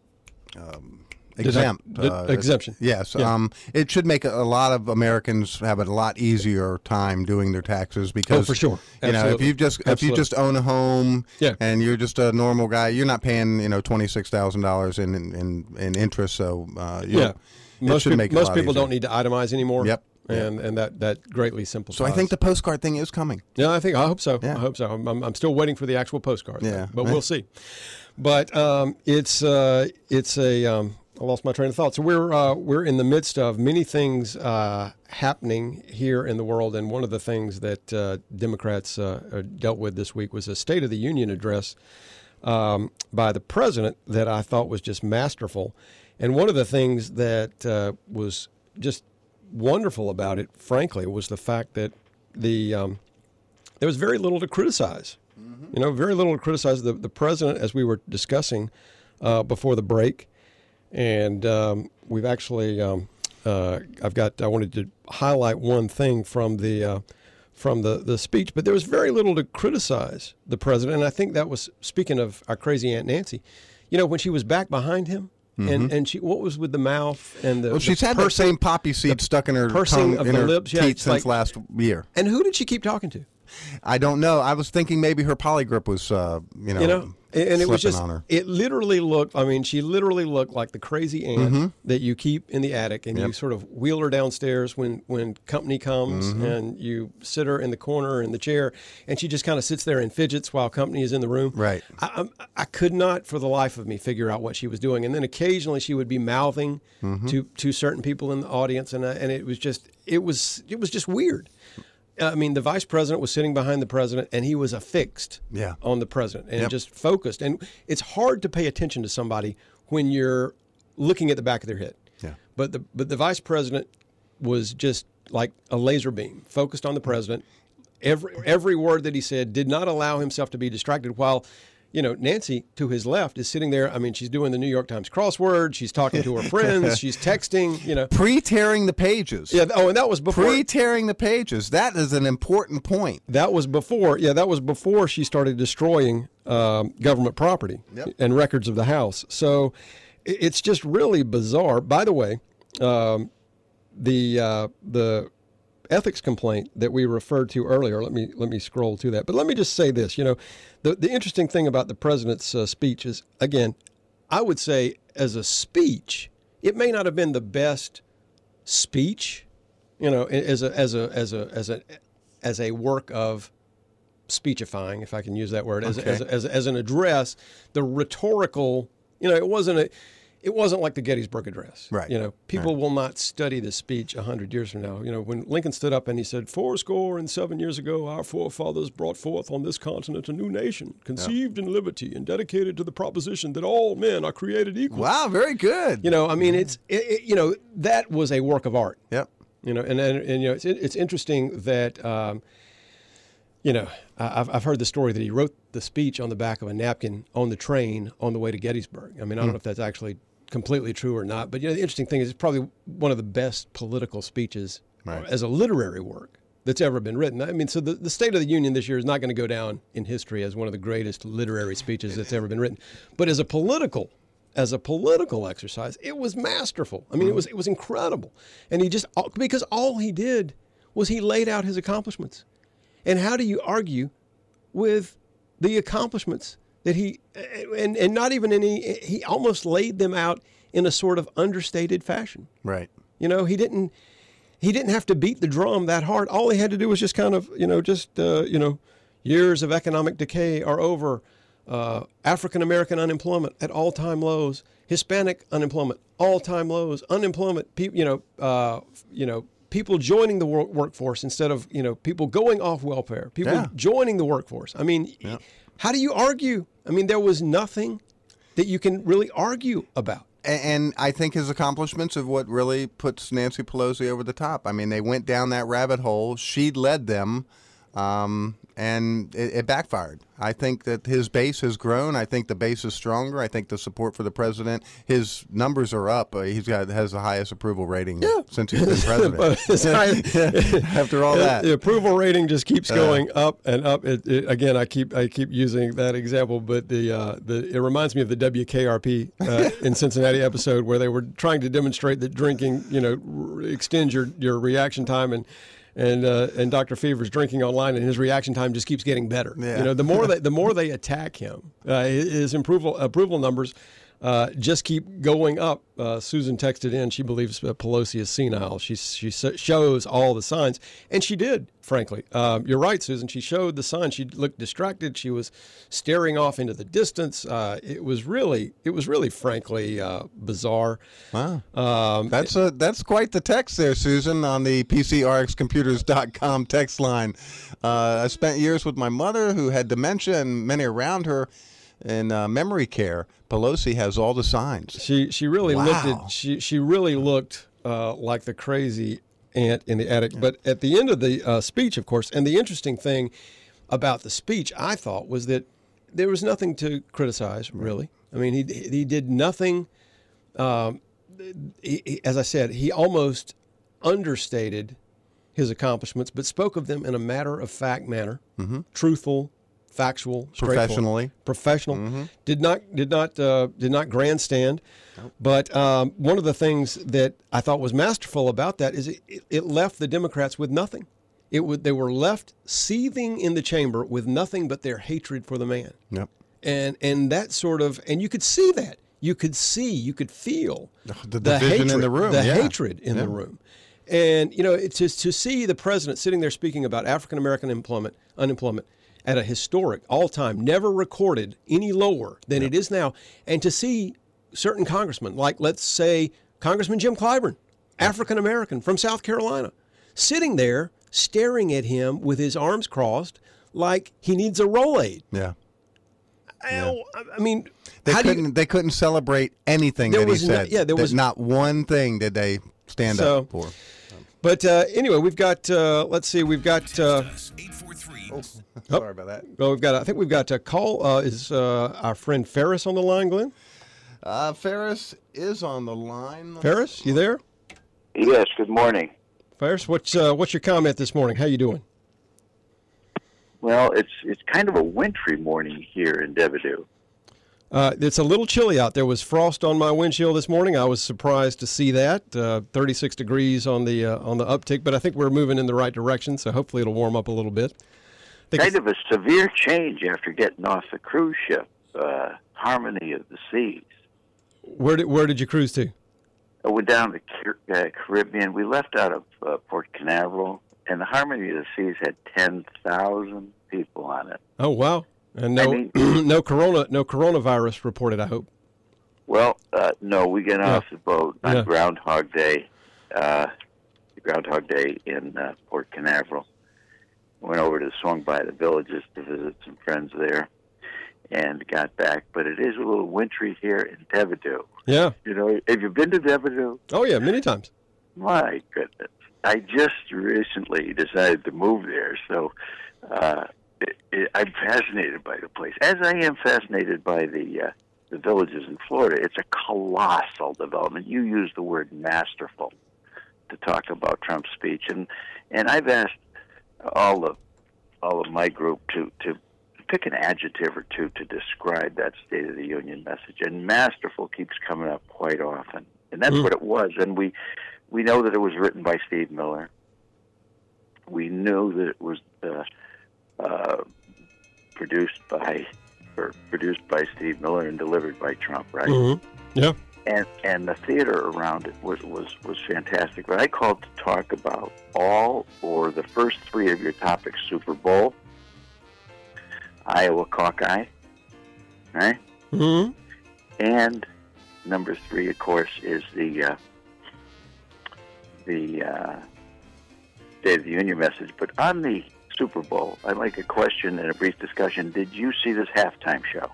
Speaker 3: um, exempt
Speaker 2: Deduct-
Speaker 3: uh,
Speaker 2: exemption.
Speaker 3: yes,
Speaker 2: Yeah.
Speaker 3: um, it should make a, a lot of Americans have a lot easier time doing their taxes because
Speaker 2: Oh, for sure. Absolutely.
Speaker 3: You know, if you just if you just own a home,
Speaker 2: Yeah.
Speaker 3: and you're just a normal guy, you're not paying you know twenty-six thousand dollars in, in in interest. So uh,
Speaker 2: yeah, most
Speaker 3: should
Speaker 2: peop-
Speaker 3: make it a
Speaker 2: most people
Speaker 3: easier.
Speaker 2: don't need to itemize anymore.
Speaker 3: Yep.
Speaker 2: And and that that greatly simplifies.
Speaker 3: So I think the postcard thing is coming.
Speaker 2: Yeah, I think I hope so.
Speaker 3: Yeah.
Speaker 2: I hope so. I'm, I'm, I'm still waiting for the actual postcard.
Speaker 3: Yeah.
Speaker 2: but we'll see. But um, it's uh, it's a um, I lost my train of thought. So we're uh, we're in the midst of many things uh, happening here in the world, and one of the things that uh, Democrats uh, uh, dealt with this week was a State of the Union address um, by the president that I thought was just masterful. And one of the things that uh, was just wonderful about it, frankly, was the fact that the um, there was very little to criticize. You know, very little to criticize. The the president, as we were discussing uh, before the break, and um, we've actually um, uh, I've got I wanted to highlight one thing from the uh, from the the speech, but there was very little to criticize the president, and I think that was speaking of our crazy Aunt Nancy. You know, when she was back behind him. And and she what was with the mouth and the
Speaker 3: Well,
Speaker 2: the
Speaker 3: she's had that
Speaker 2: pursing-
Speaker 3: same poppy seed stuck in her tongue,
Speaker 2: of
Speaker 3: in
Speaker 2: the
Speaker 3: her
Speaker 2: lips. Yeah,
Speaker 3: teeth
Speaker 2: it's
Speaker 3: since
Speaker 2: like-
Speaker 3: last year.
Speaker 2: and who did she keep talking to?
Speaker 3: I don't know. I was thinking maybe her Poligrip was, uh, you know,
Speaker 2: you know and, and it was just it literally looked i mean she literally looked like the crazy aunt that you keep in the attic and you
Speaker 3: Mm-hmm.
Speaker 2: Sort of wheel her downstairs when when company comes
Speaker 3: Mm-hmm.
Speaker 2: and you sit her in the corner in the chair and she just kind of sits there and fidgets while company is in the room
Speaker 3: Right.
Speaker 2: I, I'm- I could not for the life of me figure out what she was doing and then occasionally she would be mouthing
Speaker 3: Mm-hmm.
Speaker 2: to to certain people in the audience and I, and it was just it was it was just weird I mean, the vice president was sitting behind the president, and he was affixed
Speaker 3: Yeah.
Speaker 2: on the president and
Speaker 3: Yep.
Speaker 2: just focused. And it's hard to pay attention to somebody when you're looking at the back of their head.
Speaker 3: Yeah.
Speaker 2: But the but the vice president was just like a laser beam, focused on the president. Every every word that he said did not allow himself to be distracted. While, you know, Nancy to his left is sitting there. I mean, she's doing the New York Times crossword. She's talking to her friends. She's texting. You know.
Speaker 3: Pre-tearing the pages.
Speaker 2: Yeah. Oh, and that was before.
Speaker 3: Pre-tearing the pages. That is an important point.
Speaker 2: That was before, yeah, that was before she started destroying um, government property
Speaker 3: Yep.
Speaker 2: and records of the House. So it's just really bizarre. By the way, um, the uh, the ethics complaint that we referred to earlier. Let me let me scroll to that. But let me just say this. You know, the the interesting thing about the president's uh, speech is again, I would say as a speech, it may not have been the best speech, you know, as a as a as a as a as a work of speechifying, if I can use that word, as,
Speaker 3: Okay.
Speaker 2: as, as, as an address, the rhetorical, you know, it wasn't a, it wasn't like the Gettysburg Address.
Speaker 3: Right.
Speaker 2: You know, people will not study the speech a hundred years from now. You know, when Lincoln stood up and he said, "Four score and seven years ago, our forefathers brought forth on this continent a new nation, conceived in liberty and dedicated to the proposition that all men are created equal."
Speaker 3: Wow, very good.
Speaker 2: You know, I mean, it's it, it- you know that was a work of art.
Speaker 3: Yep.
Speaker 2: You know, and and, and you know, it's it's interesting that um, you know I've I've heard the story that he wrote the speech on the back of a napkin on the train on the way to Gettysburg. I mean, I don't know if that's actually completely true or not, but you know, the interesting thing is it's probably one of the best political speeches
Speaker 3: Right.
Speaker 2: as a literary work that's ever been written. I mean, so the, the State of the Union this year is not going to go down in history as one of the greatest literary speeches that's ever been written, but as a political as a political exercise, it was masterful. I mean, it mm-hmm. was it was incredible, and he just because all he did was he laid out his accomplishments, and how do you argue with the accomplishments that he and and not even any he almost laid them out in a sort of understated fashion.
Speaker 3: Right.
Speaker 2: You know, he didn't he didn't have to beat the drum that hard. All he had to do was just kind of, you know, just uh, you know, years of economic decay are over. Uh, African American unemployment at all time lows. Hispanic unemployment all time lows. Unemployment, pe- you know, uh, you know, people joining the work- workforce instead of you know people going off welfare. People
Speaker 3: Yeah.
Speaker 2: joining the workforce. I mean, how do you argue? I mean, there was nothing that you can really argue about.
Speaker 3: And I think his accomplishments of what really puts Nancy Pelosi over the top. I mean, they went down that rabbit hole. She led them, um, and it, it backfired. I think that his base has grown. I think the base is stronger. I think the support for the president, his numbers are up. Uh, he's got has the highest approval rating since he's been president. After all that,
Speaker 2: the approval rating just keeps going up and up. It, it, again, I keep I keep using that example, but the uh, the it reminds me of the WKRP uh, in Cincinnati episode where they were trying to demonstrate that drinking, you know, r- extends your your reaction time and. And uh, and Dr. Fever's drinking online, and his reaction time just keeps getting better.
Speaker 3: Yeah.
Speaker 2: You know, the more they the more they attack him, uh, his approval approval numbers uh, just keep going up. Uh, Susan texted in; she believes uh, Pelosi is senile. She she shows all the signs, and she did. Frankly, um, you're right, Susan. She showed the signs. She looked distracted. She was staring off into the distance. Uh, it was really, it was really, frankly, uh, bizarre.
Speaker 3: Wow.
Speaker 2: Um,
Speaker 3: That's a that's quite the text there, Susan, on the PCRXcomputers.com text line. Uh, I spent years with my mother who had dementia and many around her in uh, memory care. Pelosi has all the signs.
Speaker 2: She she really looked
Speaker 3: Wow.
Speaker 2: at she she really looked uh, like the crazy aunt in the attic. But at the end of the uh, speech, of course, and the interesting thing about the speech, I thought, was that there was nothing to criticize. Really, I mean, he he did nothing. Um, he, he- as I said, he almost understated his accomplishments, but spoke of them in a matter of fact manner, truthful, factual.
Speaker 3: Professionally.
Speaker 2: professional. Did not did not uh, did not grandstand. But um, one of the things that I thought was masterful about that is it, it left the Democrats with nothing. It would they were left seething in the chamber with nothing but their hatred for the man
Speaker 3: Yep.
Speaker 2: and and that sort of and you could see that you could see you could feel
Speaker 3: The division in the room,
Speaker 2: the
Speaker 3: yeah.
Speaker 2: hatred in the room and you know just to see the president sitting there speaking about african american employment unemployment at a historic all-time never recorded any lower than it is now and to see certain congressmen like let's say congressman jim clyburn african american from south carolina sitting there staring at him with his arms crossed like he needs a roll aid
Speaker 3: Yeah.
Speaker 2: I- I mean,
Speaker 3: They couldn't
Speaker 2: you,
Speaker 3: they couldn't celebrate anything that he
Speaker 2: was no-
Speaker 3: said.
Speaker 2: yeah, there was-
Speaker 3: not one thing did they stand
Speaker 2: So-
Speaker 3: up for.
Speaker 2: But uh, anyway, we've got. Uh, let's see, we've got. Uh,
Speaker 1: 843
Speaker 3: Sorry about that.
Speaker 2: well, we've got. I think we've got a call. Uh, is uh, our friend Ferris on the line, Glenn?
Speaker 3: Uh, Ferris is on the line.
Speaker 2: Ferris, you there?
Speaker 10: Yes, good morning.
Speaker 2: Ferris, what's uh, what's your comment this morning? How you doing?
Speaker 10: Well, it's it's kind of a wintry morning here in Devido.
Speaker 2: Uh, it's a little chilly out. There was frost on my windshield this morning. I was surprised to see that. Uh, 36 degrees on the uh, on the uptick, but I think we're moving in the right direction. So hopefully it'll warm up a little bit.
Speaker 10: Kind of a severe change after getting off the cruise ship, uh, Harmony of the Seas.
Speaker 2: where did where did you cruise to?
Speaker 10: I went down to the Car- uh, Caribbean. We left out of uh, Port Canaveral, and the Harmony of the Seas had 10,000 people on it.
Speaker 2: Oh wow! And
Speaker 10: I
Speaker 2: no
Speaker 10: mean-
Speaker 2: no corona no coronavirus reported. I hope.
Speaker 10: Well, uh, no, we get off the boat on
Speaker 2: Yeah.
Speaker 10: Groundhog Day, uh, Groundhog Day in uh, Port Canaveral. Went over to swung by the villages to visit some friends there, and got back. But it is a little wintry here in Devido.
Speaker 2: Yeah.
Speaker 10: You know, have you been to Devido?
Speaker 2: Oh yeah, many times.
Speaker 10: My goodness. I just recently decided to move there, so uh, it, it, I'm fascinated by the place. As I am fascinated by the uh, the villages in Florida, it's a colossal development. You use the word masterful to talk about Trump's speech, and and I've asked all of all of my group to to pick an adjective or two to describe that State of the Union message, and masterful keeps coming up quite often, and that's
Speaker 2: Mm.
Speaker 10: what it was. And we we know that it was written by Steve Miller. We knew that it was uh, uh, produced by or produced by Steve Miller and delivered by Trump, right?
Speaker 2: Mhm. Yeah.
Speaker 10: And and the theater around it was was was fantastic. But I called to talk about all or the first three of your topics: Super Bowl, Iowa Caucus, right?
Speaker 2: hmm
Speaker 10: And number three, of course, is the uh, the uh, State of the Union message. But on the Super Bowl, I'd like a question and a brief discussion. Did you see this halftime show?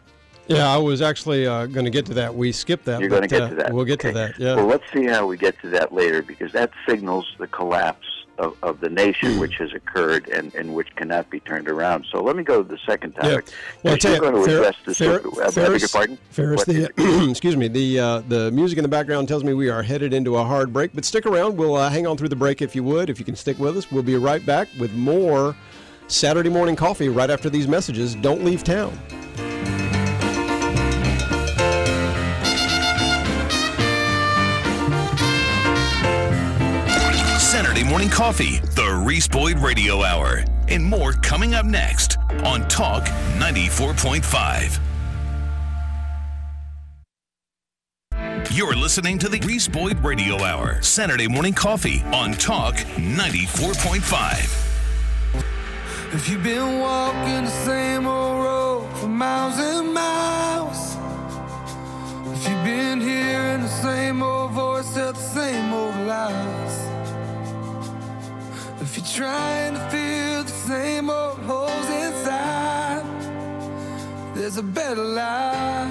Speaker 2: Yeah, I was actually uh, going to get to that. We skipped that.
Speaker 10: You're going to
Speaker 2: but,
Speaker 10: get
Speaker 2: uh,
Speaker 10: to that.
Speaker 2: We'll get to that. Yeah.
Speaker 10: Well, let's see how we get to that later because that signals the collapse of, of the
Speaker 2: Hmm.
Speaker 10: nation, which has occurred and, and which cannot be turned around. So let me go to the second
Speaker 2: Yeah.
Speaker 10: topic.
Speaker 2: Well,
Speaker 10: Because
Speaker 2: tell
Speaker 10: you're
Speaker 2: you,
Speaker 10: going to
Speaker 2: Fer-
Speaker 10: address
Speaker 2: Fer-
Speaker 10: uh, I beg your
Speaker 2: Ferris,
Speaker 10: pardon?
Speaker 2: Ferris, the excuse me, the uh, the music in the background tells me we are headed into a hard break. But stick around. We'll uh, hang on through the break if you would. If you can stick with us, we'll be right back with more Saturday morning coffee right after these messages. Don't leave town.
Speaker 1: Morning coffee, the Reese Boyd Radio Hour, and more coming up next on Talk 94.5. You're listening to the Reese Boyd Radio Hour, Saturday morning coffee on Talk 94.5.
Speaker 5: If you've been walking the same old road for miles and miles, if you've been hearing the same old voice at the same old lies, trying to fill the same old holes inside, there's a better life.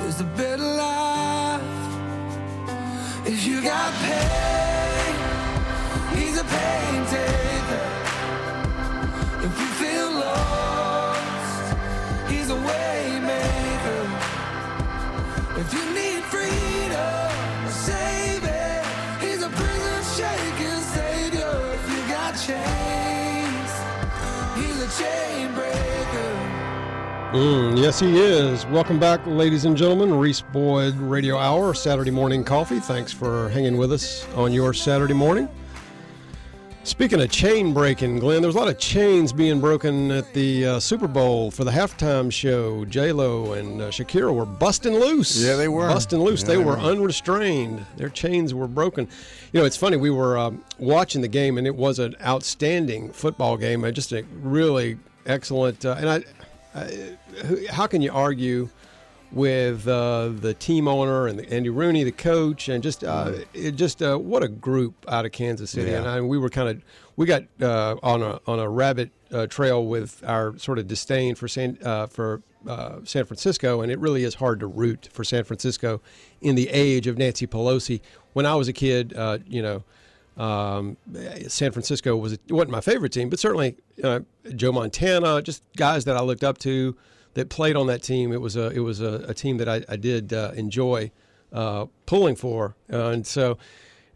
Speaker 5: There's a better life. If you got pain, he's a pain taker. If you feel lost,
Speaker 2: Mm, yes, he is. Welcome back, ladies and gentlemen. Reese Boyd Radio Hour, Saturday morning coffee. Thanks for hanging with us on your Saturday morning. Speaking of chain breaking, Glenn, there was a lot of chains being broken at the uh, Super Bowl for the halftime show. J Lo and uh, Shakira were busting loose.
Speaker 3: Yeah, they were.
Speaker 2: busting loose.
Speaker 3: Yeah,
Speaker 2: they
Speaker 3: they
Speaker 2: were
Speaker 3: were.
Speaker 2: unrestrained. Their chains were broken. You know, it's funny. We were um, watching the game, and it was an outstanding football game. Uh, Just a really excellent. Uh, and I, I, how can you argue with uh, the team owner and the, Andy Rooney, the coach, and just uh, it just uh, what a group out of Kansas City.
Speaker 3: Mm-hmm. Yeah.
Speaker 2: And I, we were kind of we got uh, on a on a rabbit uh, trail with our sort of disdain for San uh, for uh, San Francisco, and it really is hard to root for San Francisco in the age of Nancy Pelosi. When I was a kid, uh, you know. Um, San Francisco was wasn't my favorite team, but certainly uh, Joe Montana, just guys that I looked up to that played on that team. It was a it was a, a team that I, I did uh, enjoy uh, pulling for, uh, and so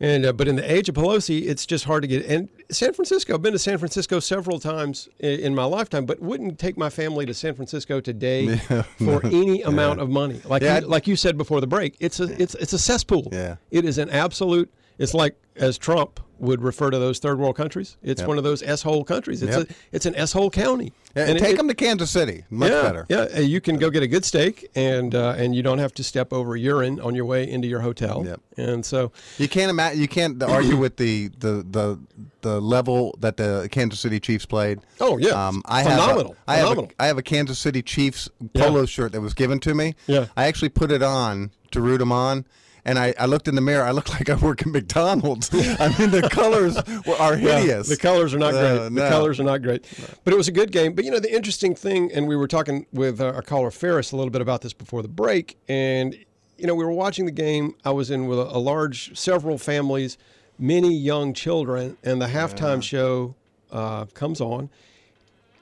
Speaker 2: and uh, but in the age of Pelosi, it's just hard to get. And San Francisco, I've been to San Francisco several times in, in my lifetime, but wouldn't take my family to San Francisco today for any amount of money. Like
Speaker 3: Yeah,
Speaker 2: you,
Speaker 3: I-
Speaker 2: like you said before the break, it's a it's it's a cesspool.
Speaker 3: Yeah.
Speaker 2: It is an absolute. It's like as Trump would refer to those third world countries. It's
Speaker 3: Yep.
Speaker 2: one of those s hole countries. It's
Speaker 3: Yep.
Speaker 2: a it's an s hole county.
Speaker 3: Yeah,
Speaker 2: And
Speaker 3: take
Speaker 2: it-
Speaker 3: them to Kansas City. Much
Speaker 2: yeah,
Speaker 3: better.
Speaker 2: Yeah, you can go get a good steak, and uh, and you don't have to step over urine on your way into your hotel.
Speaker 3: Yep.
Speaker 2: And so,
Speaker 3: You can't ima- You can't argue with the, the, the, the level that the Kansas City Chiefs played.
Speaker 2: Oh, yeah.
Speaker 3: um, I
Speaker 2: Phenomenal.
Speaker 3: Have a, I have a,
Speaker 2: Phenomenal.
Speaker 3: I have a Kansas City Chiefs
Speaker 2: Yeah.
Speaker 3: polo shirt that was given to me.
Speaker 2: Yeah.
Speaker 3: I actually put it on to root them on. And I, I looked in the mirror. I looked like I work at McDonald's. I mean, the colors were, are
Speaker 2: yeah,
Speaker 3: hideous.
Speaker 2: the colors are not
Speaker 3: Uh,
Speaker 2: great. The colors are not great. But it was a good game. But you know, the interesting thing, and we were talking with uh, our caller Ferris a little bit about this before the break, and you know, we were watching the game. I was in with a, a large, several families, many young children, and the halftime show uh, comes on.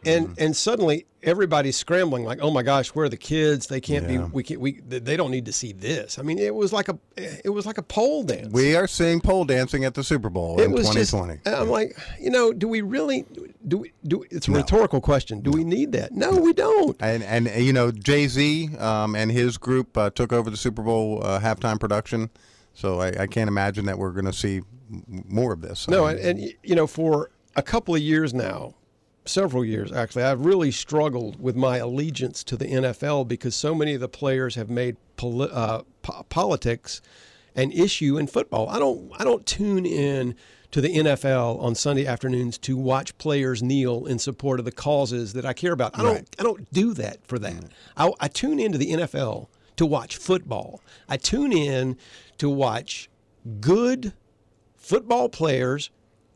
Speaker 2: And
Speaker 3: Mm-hmm.
Speaker 2: and suddenly everybody's scrambling like oh my gosh where are the kids? They can't be we can't we they don't need to see this. I mean it was like a it was like a pole dance.
Speaker 3: We are seeing pole dancing at the Super Bowl
Speaker 2: it
Speaker 3: in
Speaker 2: was just
Speaker 3: 2020.
Speaker 2: i'm like you know do we really do we do it's a
Speaker 3: No.
Speaker 2: rhetorical question. Do we need that? No we don't.
Speaker 3: And and uh, you know Jay Z um, and his group uh, took over the Super Bowl uh, halftime production, so I, I can't imagine that we're going to see more of this. I
Speaker 2: no
Speaker 3: mean,
Speaker 2: and, and you know for a couple of years now several years actually, I've really struggled with my allegiance to the NFL because so many of the players have made poli- uh, po- politics an issue in football. I don't I don't tune in to the NFL on Sunday afternoons to watch players kneel in support of the causes that I care about. I don't. I don't do that for that. I, I tune into the NFL to watch football. I tune in to watch good football players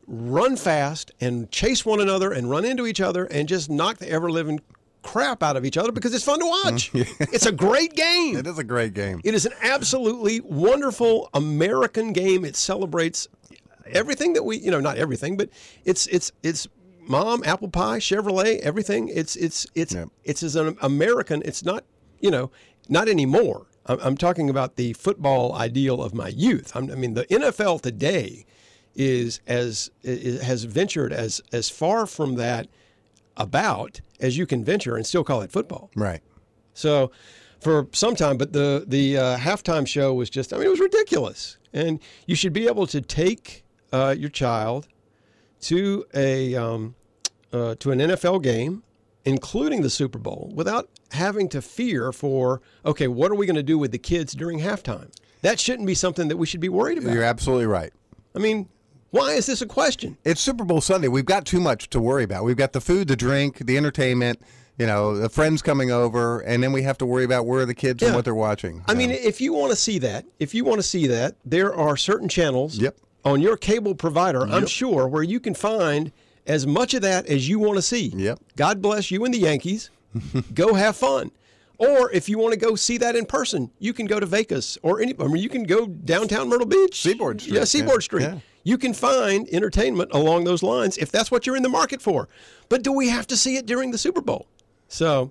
Speaker 2: run fast and chase one another and run into each other and just knock the ever living crap out of each other because it's fun to watch. Mm-hmm. it's a great game.
Speaker 3: It is a great game.
Speaker 2: It is an absolutely wonderful American game. It celebrates everything that we, you know, not everything, but it's it's it's mom, apple pie, Chevrolet, everything. It's it's it's
Speaker 3: Yep.
Speaker 2: it's as an American. It's not, you know, not anymore. I'm, I'm talking about the football ideal of my youth. I'm, I mean, the NFL today is as is, has ventured as as far from that about as you can venture and still call it football.
Speaker 3: Right.
Speaker 2: So for some time, but the the uh, halftime show was just I mean it was ridiculous, and you should be able to take uh, your child to a um, uh, to an NFL game, including the Super Bowl, without having to fear for okay, what are we going to do with the kids during halftime? That shouldn't be something that we should be worried about.
Speaker 3: You're absolutely right.
Speaker 2: I mean, why is this a question?
Speaker 3: It's Super Bowl Sunday. We've got too much to worry about. We've got the food, the drink, the entertainment, you know, the friends coming over, and then we have to worry about where are the kids and what they're watching.
Speaker 2: I mean, if you want to see that, if you want to see that, there are certain channels
Speaker 3: Yep.
Speaker 2: on your cable provider, I'm sure, where you can find as much of that as you want to see.
Speaker 3: Yep.
Speaker 2: God bless you and the Yankees. go have fun. Or if you want to go see that in person, you can go to Vegas or any. I mean, you can go downtown Myrtle Beach,
Speaker 3: Seaboard Street,
Speaker 2: Yeah,
Speaker 3: yeah.
Speaker 2: Seaboard Street.
Speaker 3: Yeah.
Speaker 2: You can find entertainment along those lines if that's what you're in the market for. But do we have to see it during the Super Bowl? So,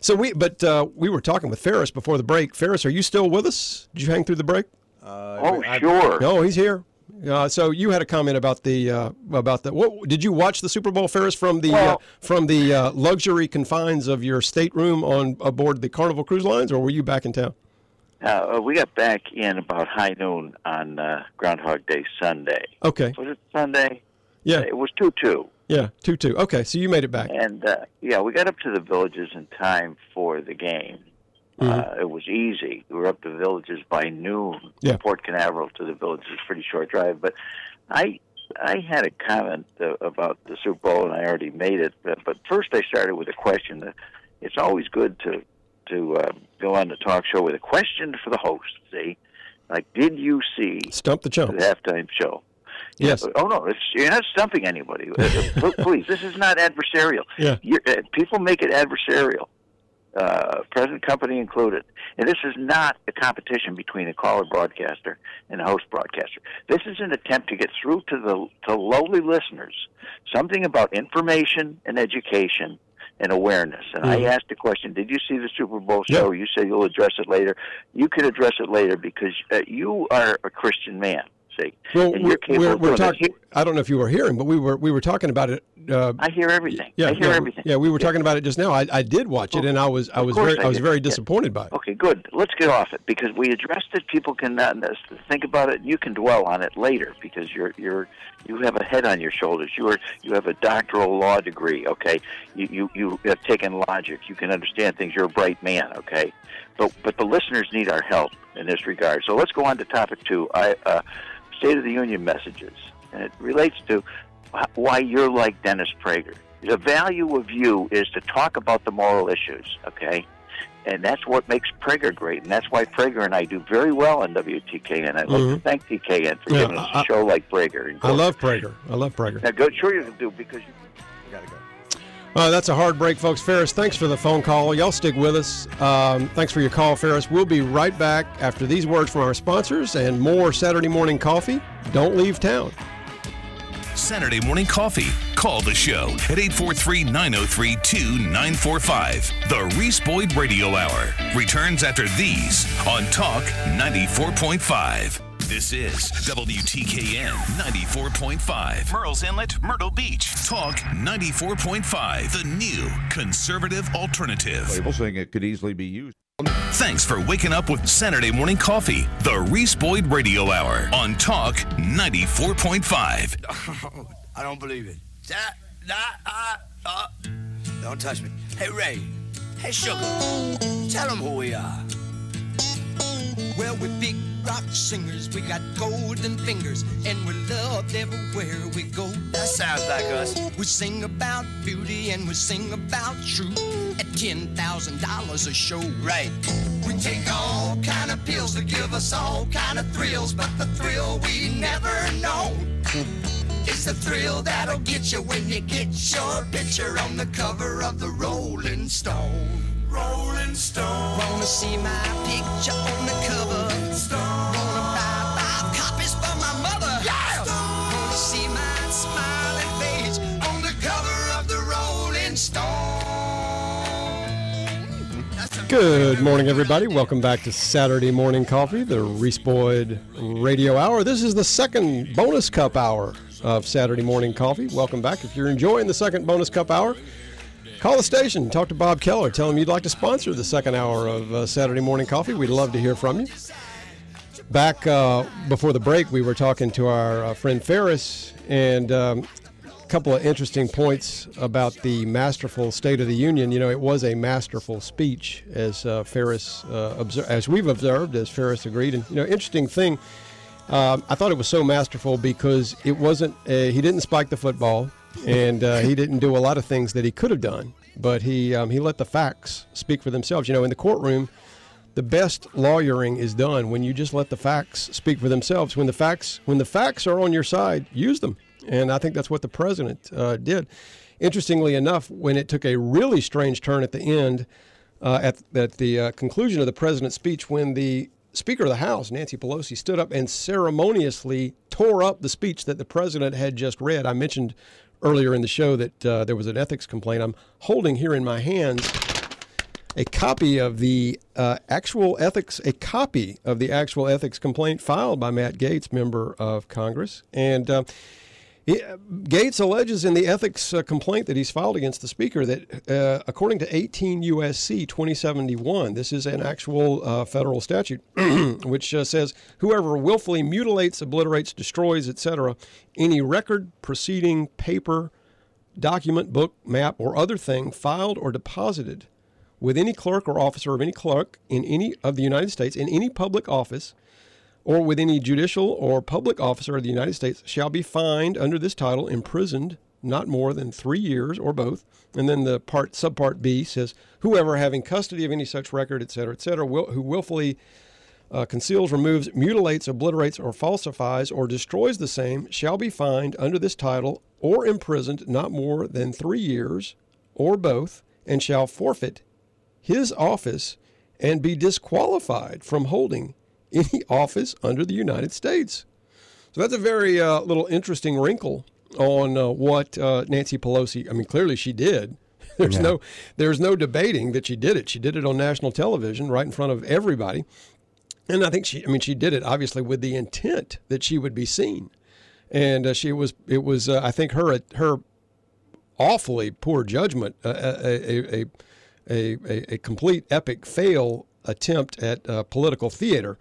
Speaker 2: so we. But uh, we were talking with Ferris before the break. Ferris, are you still with us? Did you hang through the break?
Speaker 10: oh, sure.
Speaker 2: No, he's here. Uh, so you had a comment about the uh, about the. What did you watch the Super Bowl, Ferris, from the uh, from the uh, luxury confines of your stateroom on aboard the Carnival Cruise Lines, or were you back in town?
Speaker 10: Uh, we got back in about high noon on uh, Groundhog Day Sunday.
Speaker 2: Okay.
Speaker 10: Was it Sunday?
Speaker 2: Yeah.
Speaker 10: It was 2 2.
Speaker 2: Yeah. Two two. Okay, so you made it back.
Speaker 10: And uh, yeah, we got up to the villages in time for the game. Uh, it was easy. We were up to the villages by noon.
Speaker 2: Yeah.
Speaker 10: Port Canaveral to the villages is a pretty short drive. But I I had a comment uh, about the Super Bowl, and I already made it. But, but first, I started with a question. That it's always good to to uh, go on the talk show with a question for the host. See, like, did you see
Speaker 2: Stump the
Speaker 10: the halftime show?
Speaker 2: Yes.
Speaker 10: Oh no, it's, you're not stumping anybody. Uh, uh, Please, this is not adversarial.
Speaker 2: Yeah.
Speaker 10: You're, uh, people make it adversarial, uh, present company included. And this is not a competition between a caller broadcaster and a host broadcaster. This is an attempt to get through to the to lowly listeners something about information and education and awareness. And I asked the question: Did you see the Super Bowl show? You said you'll address it later. You can address it later because uh, you are a Christian man. See,
Speaker 2: Well,
Speaker 10: and
Speaker 2: we're, we're, we're talking. I don't know if you were hearing, but we were we were talking about it. Uh,
Speaker 10: I hear everything.
Speaker 2: yeah,
Speaker 10: I hear
Speaker 2: yeah,
Speaker 10: everything.
Speaker 2: Yeah, we were talking about it just now. I, I did watch it, and I was I was very
Speaker 10: I
Speaker 2: I was very
Speaker 10: Yeah.
Speaker 2: disappointed by it.
Speaker 10: Okay, good. Let's get off it because we addressed it. People can uh, think about it. And you can dwell on it later because you're you're you have a head on your shoulders. You are you have a doctoral law degree. Okay, you you you have taken logic. You can understand things. You're a bright man. Okay, but but the listeners need our help in this regard. So let's go on to topic two. I uh, State of the Union messages, and it relates to why you're like Dennis Prager. The value of you is to talk about the moral issues. Okay and that's what makes Prager great, and that's why Prager and I do very well on WTKN. I'd like to mm-hmm. thank TKN for
Speaker 2: Yeah,
Speaker 10: giving us a
Speaker 2: I-
Speaker 10: show like Prager.
Speaker 2: I love Prager. I love Prager.
Speaker 10: Now, go, sure you can do because you got to go.
Speaker 2: Uh, that's a hard break, folks. Ferris, thanks for the phone call. Y'all stick with us. Um, thanks for your call, Ferris. We'll be right back after these words from our sponsors and more Saturday morning coffee. Don't leave town.
Speaker 1: Saturday morning coffee. Call the show at 843 903 2945. The Reese Boyd Radio Hour returns after these on Talk 94.5. This is WTKN 94.5. Murrells Inlet, Myrtle Beach. Talk 94.5. The new conservative alternative.
Speaker 11: label saying it could easily be used.
Speaker 1: Thanks for waking up with Saturday morning coffee. The Reese Boyd Radio Hour on Talk 94.5.
Speaker 7: I don't believe it. That.
Speaker 11: Don't touch me. Hey, Ray. Hey, Sugar. Tell them who we are.
Speaker 12: Well, we're big rock singers. We got golden fingers, and we're loved everywhere we go.
Speaker 11: That sounds like us.
Speaker 12: We sing about beauty and we sing about truth at ten thousand dollars a show.
Speaker 11: Right.
Speaker 12: We take all kind of pills to give us all kind of thrills, but the thrill we never know. It's the thrill that'll get you when you get your picture on the cover of the Rolling Stone. Rolling Stone. Wanna see my picture on the cover? Stone. Wanna buy five copies for my mother? Yeah. Wanna see my smiling face on the cover of the Rolling Stone? That's a
Speaker 2: Good morning, everybody. Welcome back to Saturday Morning Coffee, the Reese Boyd Radio Hour. This is the second bonus cup hour of Saturday Morning Coffee. Welcome back. If you're enjoying the second bonus cup hour, call the station, talk to Bob Keller, tell him you'd like to sponsor the second hour of uh, Saturday Morning Coffee. We'd love to hear from you. Back uh, before the break, we were talking to our uh, friend Ferris, and um, a couple of interesting points about the masterful State of the Union. You know, it was a masterful speech, as uh, Ferris uh, obser- as we've observed, as Ferris agreed. And you know, interesting thing. Um, I thought it was so masterful because it wasn't. A, he didn't spike the football, and uh, he didn't do a lot of things that he could have done. But he um, he let the facts speak for themselves. You know, in the courtroom, the best lawyering is done when you just let the facts speak for themselves. When the facts when the facts are on your side, use them. And I think that's what the president uh, did. Interestingly enough, when it took a really strange turn at the end, uh, at, at the uh, conclusion of the president's speech, when the Speaker of the House, Nancy Pelosi, stood up and ceremoniously tore up the speech that the president had just read. I mentioned earlier in the show that uh, there was an ethics complaint. I'm holding here in my hands a copy of the uh, actual ethics, a copy of the actual ethics complaint filed by Matt Gaetz, member of Congress, and. Uh, he, Gaetz alleges in the ethics uh, complaint that he's filed against the Speaker that, uh, according to 18 U.S.C. 2071, this is an actual uh, federal statute, which uh, says whoever willfully mutilates, obliterates, destroys, etc., any record, proceeding, paper, document, book, map, or other thing filed or deposited with any clerk or officer of any clerk in any of the United States in any public office or with any judicial or public officer of the United States shall be fined under this title, imprisoned not more than three years or both. And then the part subpart B says, whoever having custody of any such record, et cetera, et cetera, will, who willfully uh, conceals, removes, mutilates, obliterates, or falsifies, or destroys the same shall be fined under this title or imprisoned not more than three years or both, and shall forfeit his office and be disqualified from holding any office under the United States. So that's a very uh, little interesting wrinkle on uh, what uh, Nancy Pelosi. I mean, clearly she did. There's
Speaker 3: Yeah.
Speaker 2: no there's no debating that she did it. She did it on national television, right in front of everybody. And I think she, I mean, she did it obviously with the intent that she would be seen, and uh, she was. It was, uh, I think, her her awfully poor judgment, uh, a, a, a, a, a, a complete epic fail attempt at uh, political theater.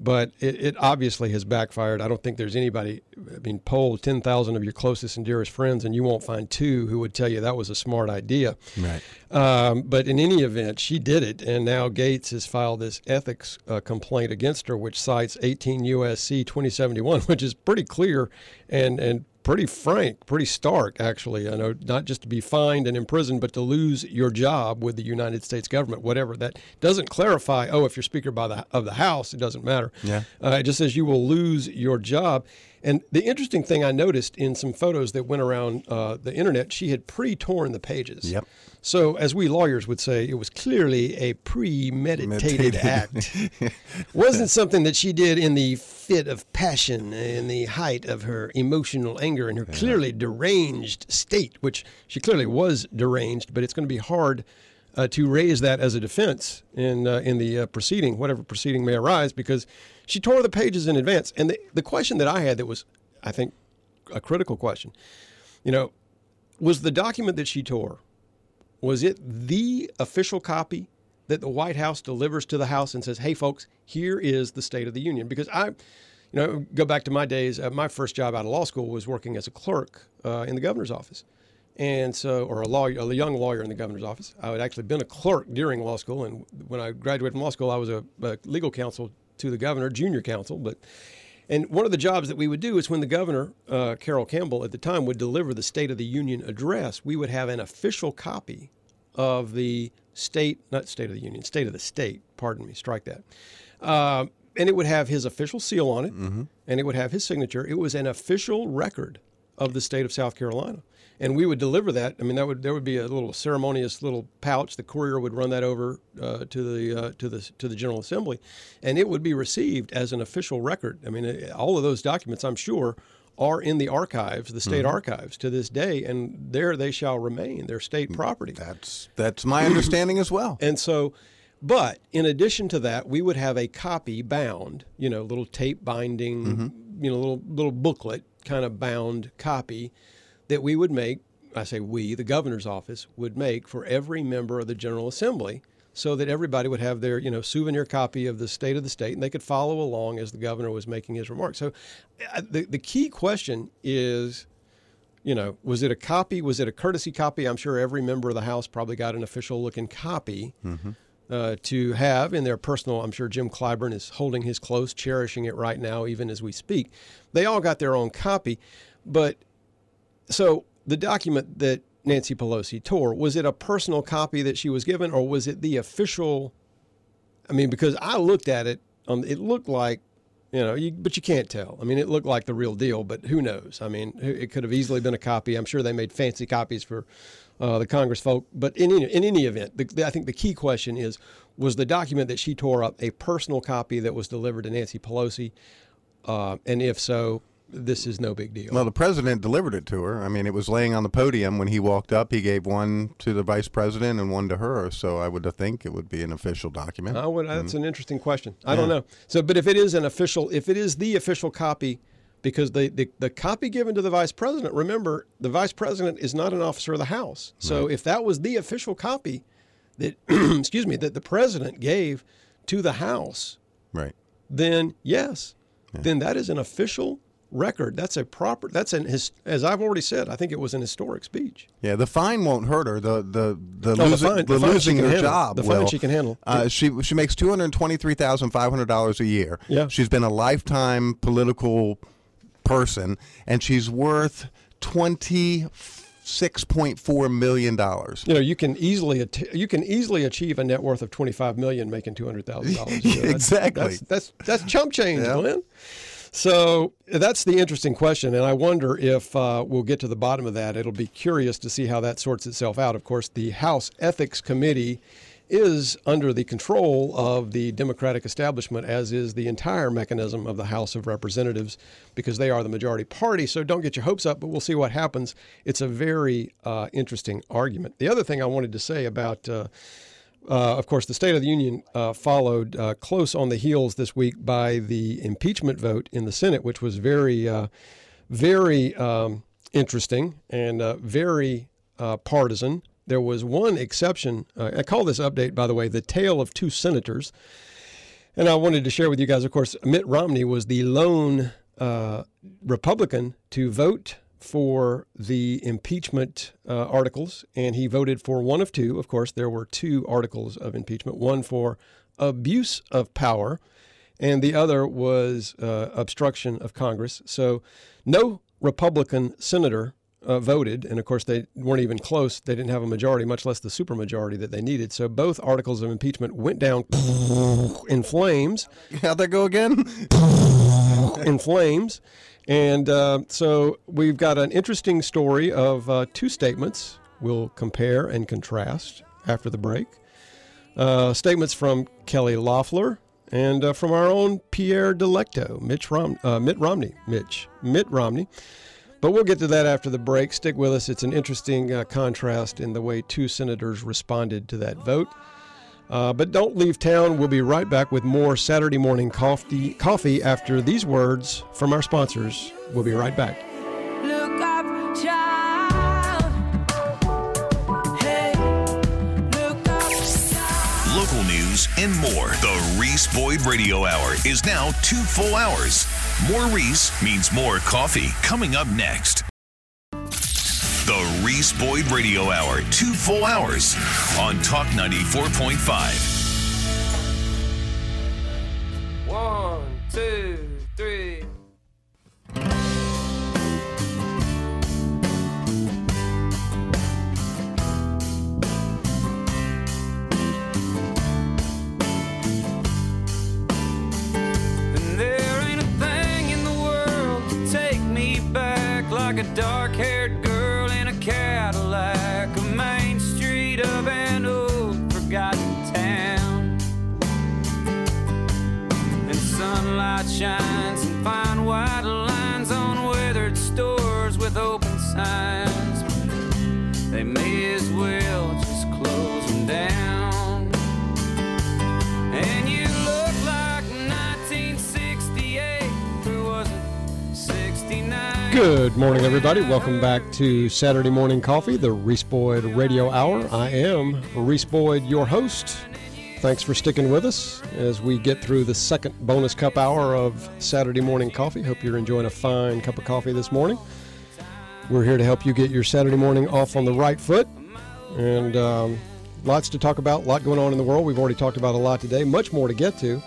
Speaker 2: But it, it obviously has backfired. I don't think there's anybody. I mean, poll 10,000 of your closest and dearest friends, and you won't find two who would tell you that was a smart idea.
Speaker 3: Right.
Speaker 2: Um, but in any event, she did it, and now Gaetz has filed this ethics uh, complaint against her, which cites 18 U.S.C. 2071, which is pretty clear and and pretty frank, pretty stark, actually. I know not just to be fined and imprisoned, but to lose your job with the United States government, whatever. That doesn't clarify. Oh, if you're Speaker by the of the House, it doesn't matter.
Speaker 3: Yeah.
Speaker 2: Uh, it just says you will lose your job. And the interesting thing I noticed in some photos that went around uh, the internet, she had pre-torn the pages.
Speaker 3: Yep.
Speaker 2: So, as we lawyers would say, it was clearly a premeditated act. Wasn't something that she did in the fit of passion, in the height of her emotional anger, in her clearly deranged state, which she clearly was deranged. But it's going to be hard uh, to raise that as a defense in uh, in the uh, proceeding, whatever proceeding may arise, because she tore the pages in advance. And the the question that I had that was, I think, a critical question, you know, was the document that she tore was it the official copy that the White House delivers to the House and says, "Hey, folks, here is the State of the Union"? Because I, you know, go back to my days. Uh, my first job out of law school was working as a clerk uh, in the governor's office, And so, or a lawyer, a young lawyer in the governor's office. I had actually been a clerk during law school, and when I graduated from law school, I was a, a legal counsel to the governor, junior counsel. But and one of the jobs that we would do is when the governor, uh, Carroll Campbell, at the time would deliver the State of the Union address, we would have an official copy of the state, not State of the Union, State of the State, pardon me, strike that. Uh, and it would have his official seal on it,
Speaker 3: Mm-hmm.
Speaker 2: and it would have his signature. It was an official record of the state of South Carolina. And we would deliver that. I mean, that would there would be a little ceremonious little pouch. The courier would run that over uh, to the uh, to the to the General Assembly, and it would be received as an official record. I mean, all of those documents, I'm sure, are in the archives, the state
Speaker 3: Mhm.
Speaker 2: archives, to this day, and there they shall remain. They're state property.
Speaker 3: That's that's my understanding as well.
Speaker 2: And so, but in addition to that, we would have a copy bound, you know, little tape binding,
Speaker 3: Mm-hmm.
Speaker 2: you know, little little booklet kind of bound copy that we would make. I say we, the governor's office, would make for every member of the General Assembly, so that everybody would have their, you know, souvenir copy of the state of the state, and they could follow along as the governor was making his remarks. So, uh, the the key question is you know, was it a copy? Was it a courtesy copy? I'm sure every member of the House probably got an official looking copy uh, to have in their personal. I'm sure Jim Clyburn is holding his close, cherishing it right now, even as we speak. They all got their own copy. But so the document that Nancy Pelosi tore, was it a personal copy that she was given, or was it the official? I mean, because I looked at it, um, it looked like you know, you, but you can't tell. I mean, it looked like the real deal, but who knows? I mean, it could have easily been a copy. I'm sure they made fancy copies for uh, the Congress folk. But in any, in any event, the, I think the key question is: Was the document that she tore up a personal copy that was delivered to Nancy Pelosi? Uh, and if so, this is no big deal.
Speaker 3: Well, the president delivered it to her. I mean, it was laying on the podium when he walked up. He gave one to the vice president and one to her. So I would think it would be an official document.
Speaker 2: I would, that's
Speaker 3: Mm.
Speaker 2: an interesting question. I don't know. So, but if it is an official, if it is the official copy, because the, the, the copy given to the vice president, remember, the vice president is not an officer of the House. So if that was the official copy that, excuse me, that the president gave to the House,
Speaker 3: right?
Speaker 2: then yes, then that is an official record. That's a proper, that's an, his, as I've already said, I think it was an historic speech.
Speaker 3: Yeah, the fine won't hurt her. The the the,
Speaker 2: Oh, the
Speaker 3: losing,
Speaker 2: fine-
Speaker 3: the
Speaker 2: the fine
Speaker 3: losing her
Speaker 2: handle.
Speaker 3: job.
Speaker 2: The fine she can handle.
Speaker 3: Uh, she she makes two hundred twenty three thousand five hundred dollars a year.
Speaker 2: Yeah.
Speaker 3: she's been a lifetime political person, and she's worth twenty six point four million dollars.
Speaker 2: You know, you can easily you can easily achieve a net worth of twenty five million making two hundred thousand dollars.
Speaker 3: Exactly.
Speaker 2: That's, that's that's chump change,
Speaker 3: Yeah.
Speaker 2: Glenn. So that's the interesting question, and I wonder if uh, we'll get to the bottom of that. It'll be curious to see how that sorts itself out. Of course, the House Ethics Committee is under the control of the Democratic establishment, as is the entire mechanism of the House of Representatives, because they are the majority party. So don't get your hopes up, but we'll see what happens. It's a very uh, interesting argument. The other thing I wanted to say about uh, uh, of course, the State of the Union uh, followed uh, close on the heels this week by the impeachment vote in the Senate, which was very, uh, very um, interesting and uh, very uh, partisan. There was one exception. I call this update, by the way, the tale of two senators. And I wanted to share with you guys, of course, Mitt Romney was the lone Republican to vote for the impeachment uh, articles, and he voted for one of two. Of course, there were two articles of impeachment one for abuse of power, and the other was uh, obstruction of Congress. So, no Republican senator uh, voted, and of course, they weren't even close. They didn't have a majority, much less the supermajority that they needed. So, both articles of impeachment went down in flames.
Speaker 3: How'd that go again?
Speaker 2: in flames. And uh, so we've got an interesting story of uh, two statements. We'll compare and contrast after the break. Uh, statements from Kelly Loeffler and uh, from our own Pierre Delecto, Mitch Rom- uh, Mitt Romney, Mitch, Mitt Romney. But we'll get to that after the break. Stick with us. It's an interesting uh, contrast in the way two senators responded to that vote. Uh, but don't leave town. We'll be right back with more Saturday morning coffee, coffee after these words from our sponsors. We'll be right back.
Speaker 5: Look up, child. Hey, look up,
Speaker 1: Local news and more. The Reese Boyd Radio Hour is now two full hours. More Reese means more coffee. Coming up next. The Reese Boyd Radio Hour, two full hours on Talk 94.5.
Speaker 5: One, two, three. And there ain't
Speaker 2: Good morning, everybody. Welcome back to Saturday Morning Coffee, the Reese Boyd Radio Hour. I am Reese Boyd, your host. Thanks for sticking with us as we get through the second bonus cup hour of Saturday Morning Coffee. Hope you're enjoying a fine cup of coffee this morning. We're here to help you get your Saturday morning off on the right foot. And um, lots to talk about, a lot going on in the world. We've already talked about a lot today, much more to get to.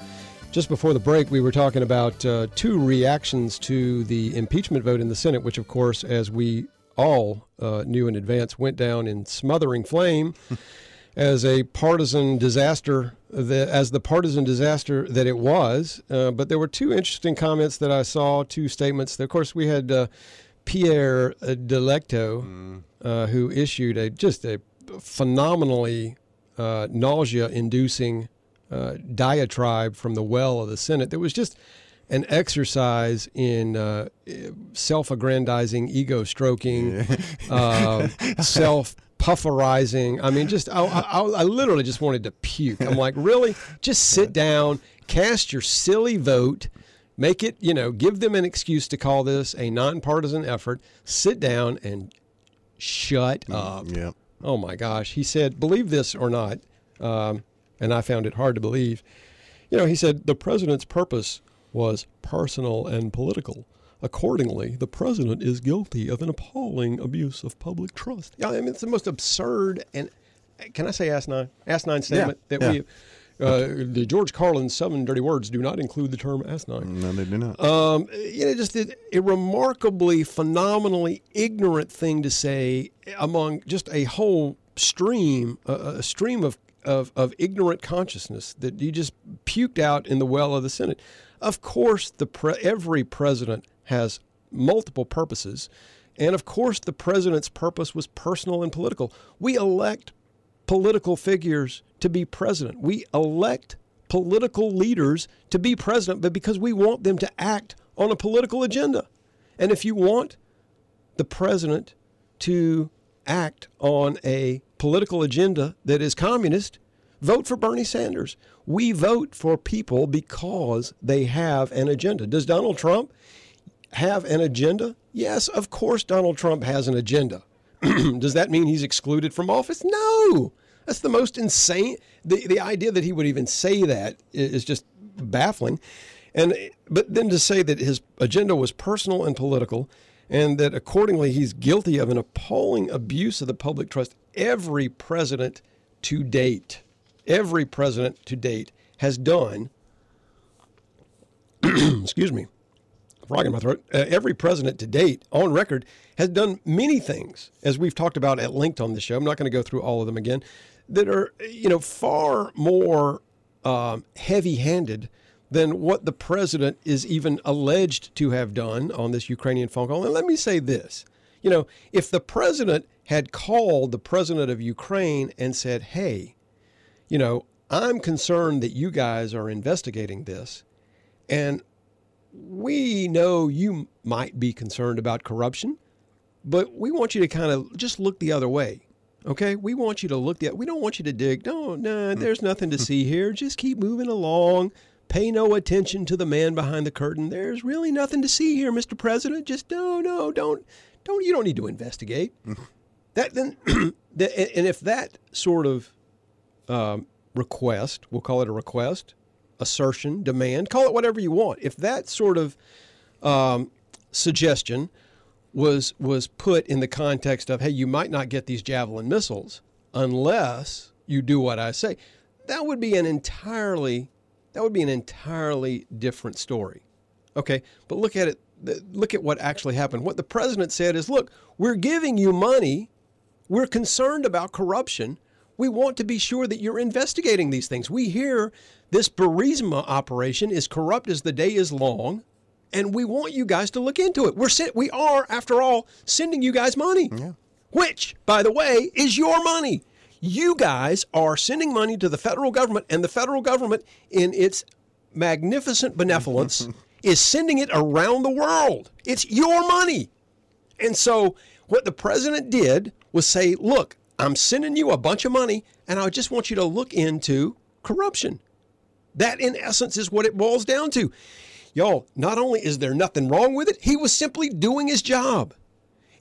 Speaker 2: Just before the break, we were talking about uh, two reactions to the impeachment vote in the Senate, which, of course, as we all uh, knew in advance, went down in smothering flame as a partisan disaster, the, as the partisan disaster that it was. Uh, but there were two interesting comments that I saw, two statements. Of course, we had uh, Pierre Delecto, uh, who issued a just a phenomenally uh, nausea-inducing uh, diatribe from the well of the Senate. That was just an exercise in uh, self-aggrandizing, ego-stroking, uh, self-pufferizing. I mean, just I, I, I literally just wanted to puke. I'm like, really? Just sit down, cast your silly vote. Make it, you know, give them an excuse to call this a nonpartisan effort. Sit down and shut up.
Speaker 3: Yeah.
Speaker 2: Oh my gosh. He said, believe this or not, um, and I found it hard to believe. You know, he said the president's purpose was personal and political. Accordingly, the president is guilty of an appalling abuse of public trust. Yeah, I mean, it's the most absurd and, can I say asinine? Asinine statement that
Speaker 3: yeah.
Speaker 2: we. Uh, the George Carlin's seven dirty words do not include the term asinine.
Speaker 3: No, they do not.
Speaker 2: Um, you know, just a, a remarkably, phenomenally ignorant thing to say among just a whole stream, a, a stream of, of, of ignorant consciousness that you just puked out in the well of the Senate. Of course, the pre- every president has multiple purposes, and of course, the president's purpose was personal and political. We elect political figures to be president. We elect political leaders to be president, but because we want them to act on a political agenda. And if you want the president to act on a political agenda that is communist, vote for Bernie Sanders. We vote for people because they have an agenda. Does Donald Trump have an agenda? Yes, of course, Donald Trump has an agenda. Does that mean he's excluded from office? No. That's the most insane. The, the idea that he would even say that is just baffling. And but then to say that his agenda was personal and political, and that accordingly he's guilty of an appalling abuse of the public trust. Every president to date, every president to date has done. excuse me, frog in my throat. Uh, every president to date, on record, has done many things, as we've talked about at length on the show. I'm not going to go through all of them again, that are you know far more um, heavy-handed than what the president is even alleged to have done on this Ukrainian phone call. And let me say this: you know, if the president had called the president of Ukraine and said, "Hey, you know, I'm concerned that you guys are investigating this, and we know you might be concerned about corruption, but we want you to kind of just look the other way. Okay, we want you to look the. We don't want you to dig. No, no, hmm. there's nothing to see here. Just keep moving along. Pay no attention to the man behind the curtain. There's really nothing to see here, Mr. President. Just no, no, don't, don't. You don't need to investigate. that then, the, and if that sort of um, request, we'll call it a request, assertion, demand, call it whatever you want. If that sort of um, suggestion was was put in the context of, hey, you might not get these javelin missiles unless you do what I say. That would be an entirely that would be an entirely different story. Okay, but look at it. Look at what actually happened. What the president said is, look, we're giving you money. We're concerned about corruption. We want to be sure that you're investigating these things. We hear this Burisma operation is corrupt as the day is long, and we want you guys to look into it. We're we are, after all, sending you guys money,
Speaker 3: Yeah.
Speaker 2: which, by the way, is your money. You guys are sending money to the federal government, and the federal government, in its magnificent benevolence, is sending it around the world. It's your money. And so, what the president did was say, Look, I'm sending you a bunch of money, and I just want you to look into corruption. That, in essence, is what it boils down to. Y'all, not only is there nothing wrong with it, he was simply doing his job.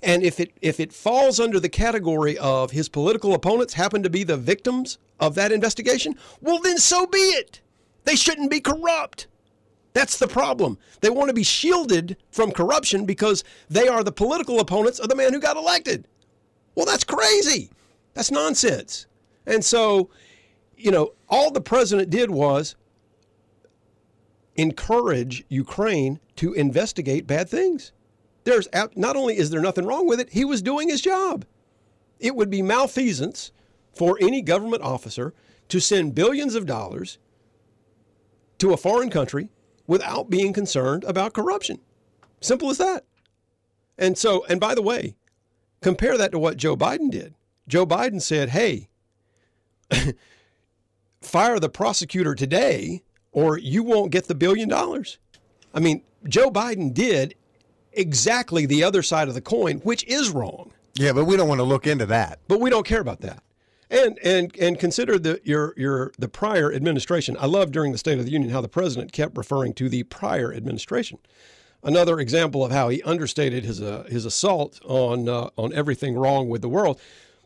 Speaker 2: And if it if it falls under the category of his political opponents happen to be the victims of that investigation, well then so be it. They shouldn't be corrupt. That's the problem. They want to be shielded from corruption because they are the political opponents of the man who got elected. Well, that's crazy. That's nonsense. And so, you know, all the president did was encourage Ukraine to investigate bad things. There's not only is there nothing wrong with it, he was doing his job. It would be malfeasance for any government officer to send billions of dollars to a foreign country without being concerned about corruption. Simple as that. And so, and by the way, compare that to what Joe Biden did. Joe Biden said, hey, fire the prosecutor today or you won't get the billion dollars. I mean, Joe Biden did exactly the other side of the coin, which is wrong.
Speaker 3: Yeah, but we don't want to look into that.
Speaker 2: But we don't care about that. And and and consider the your your the prior administration. I love during the State of the Union how the president kept referring to the prior administration. Another example of how he understated his uh, his assault on uh, on everything wrong with the world.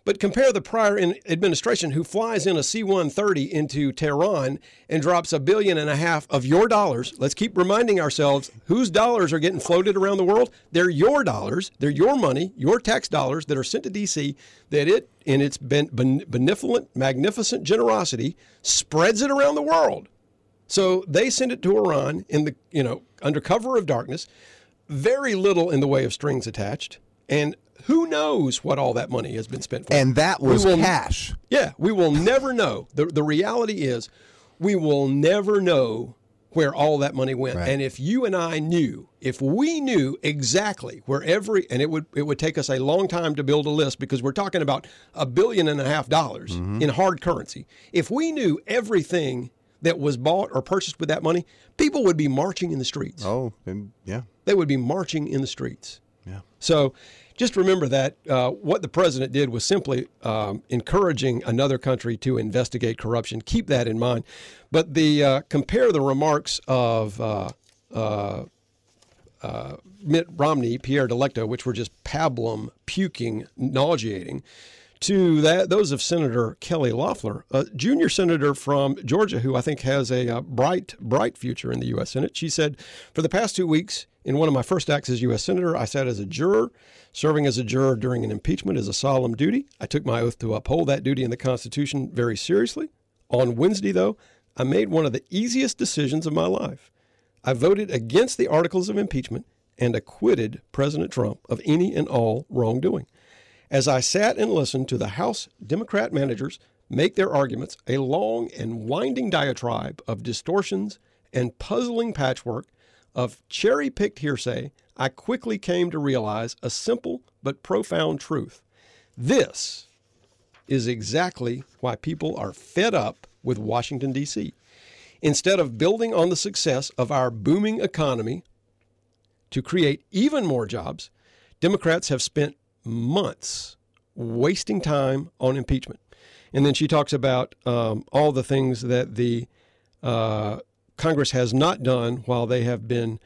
Speaker 2: But compare the prior in administration who flies in a C 130 into Tehran and drops a billion and a half of your dollars. Let's keep reminding ourselves whose dollars are getting floated around the world. They're your dollars, they're your money, your tax dollars that are sent to D.C. that it, in its ben- ben- benevolent, magnificent generosity, spreads it around the world. So they send it to Iran in the, you know, under cover of darkness, very little in the way of strings attached. And who knows what all that money has been spent for?
Speaker 3: And that was
Speaker 2: will-
Speaker 3: cash.
Speaker 2: Yeah, we will never know. The, the reality is, we will never know where all that money went.
Speaker 3: Right.
Speaker 2: And if you and I knew, if we knew exactly where every, and it would it would take us a long time to build a list because we're talking about a billion and a half dollars
Speaker 3: Mm-hmm.
Speaker 2: in hard currency. If we knew everything that was bought or purchased with that money, people would be marching in the streets.
Speaker 3: Oh, and yeah.
Speaker 2: They would be marching in the streets.
Speaker 3: Yeah.
Speaker 2: So just remember that uh, what the president did was simply um, encouraging another country to investigate corruption. Keep that in mind. But the uh, compare the remarks of uh, uh, uh, Mitt Romney, Pierre Delecto, which were just pablum, puking, nauseating, to that those of Senator Kelly Loeffler, a junior senator from Georgia, who I think has a uh, bright, bright future in the U.S. Senate. She said, "For the past two weeks, in one of my first acts as U.S. senator, I sat as a juror. Serving as a juror during an impeachment is a solemn duty. I took my oath to uphold that duty in the Constitution very seriously. On Wednesday, though, I made one of the easiest decisions of my life. I voted against the articles of impeachment and acquitted President Trump of any and all wrongdoing. As I sat and listened to the House Democrat managers make their arguments, a long and winding diatribe of distortions and puzzling patchwork of cherry picked hearsay, I quickly came to realize a simple but profound truth. This is exactly why people are fed up with Washington, D.C. Instead of building on the success of our booming economy to create even more jobs, Democrats have spent months wasting time on impeachment. And then she talks about um, all the things that the uh, Congress has not done while they have been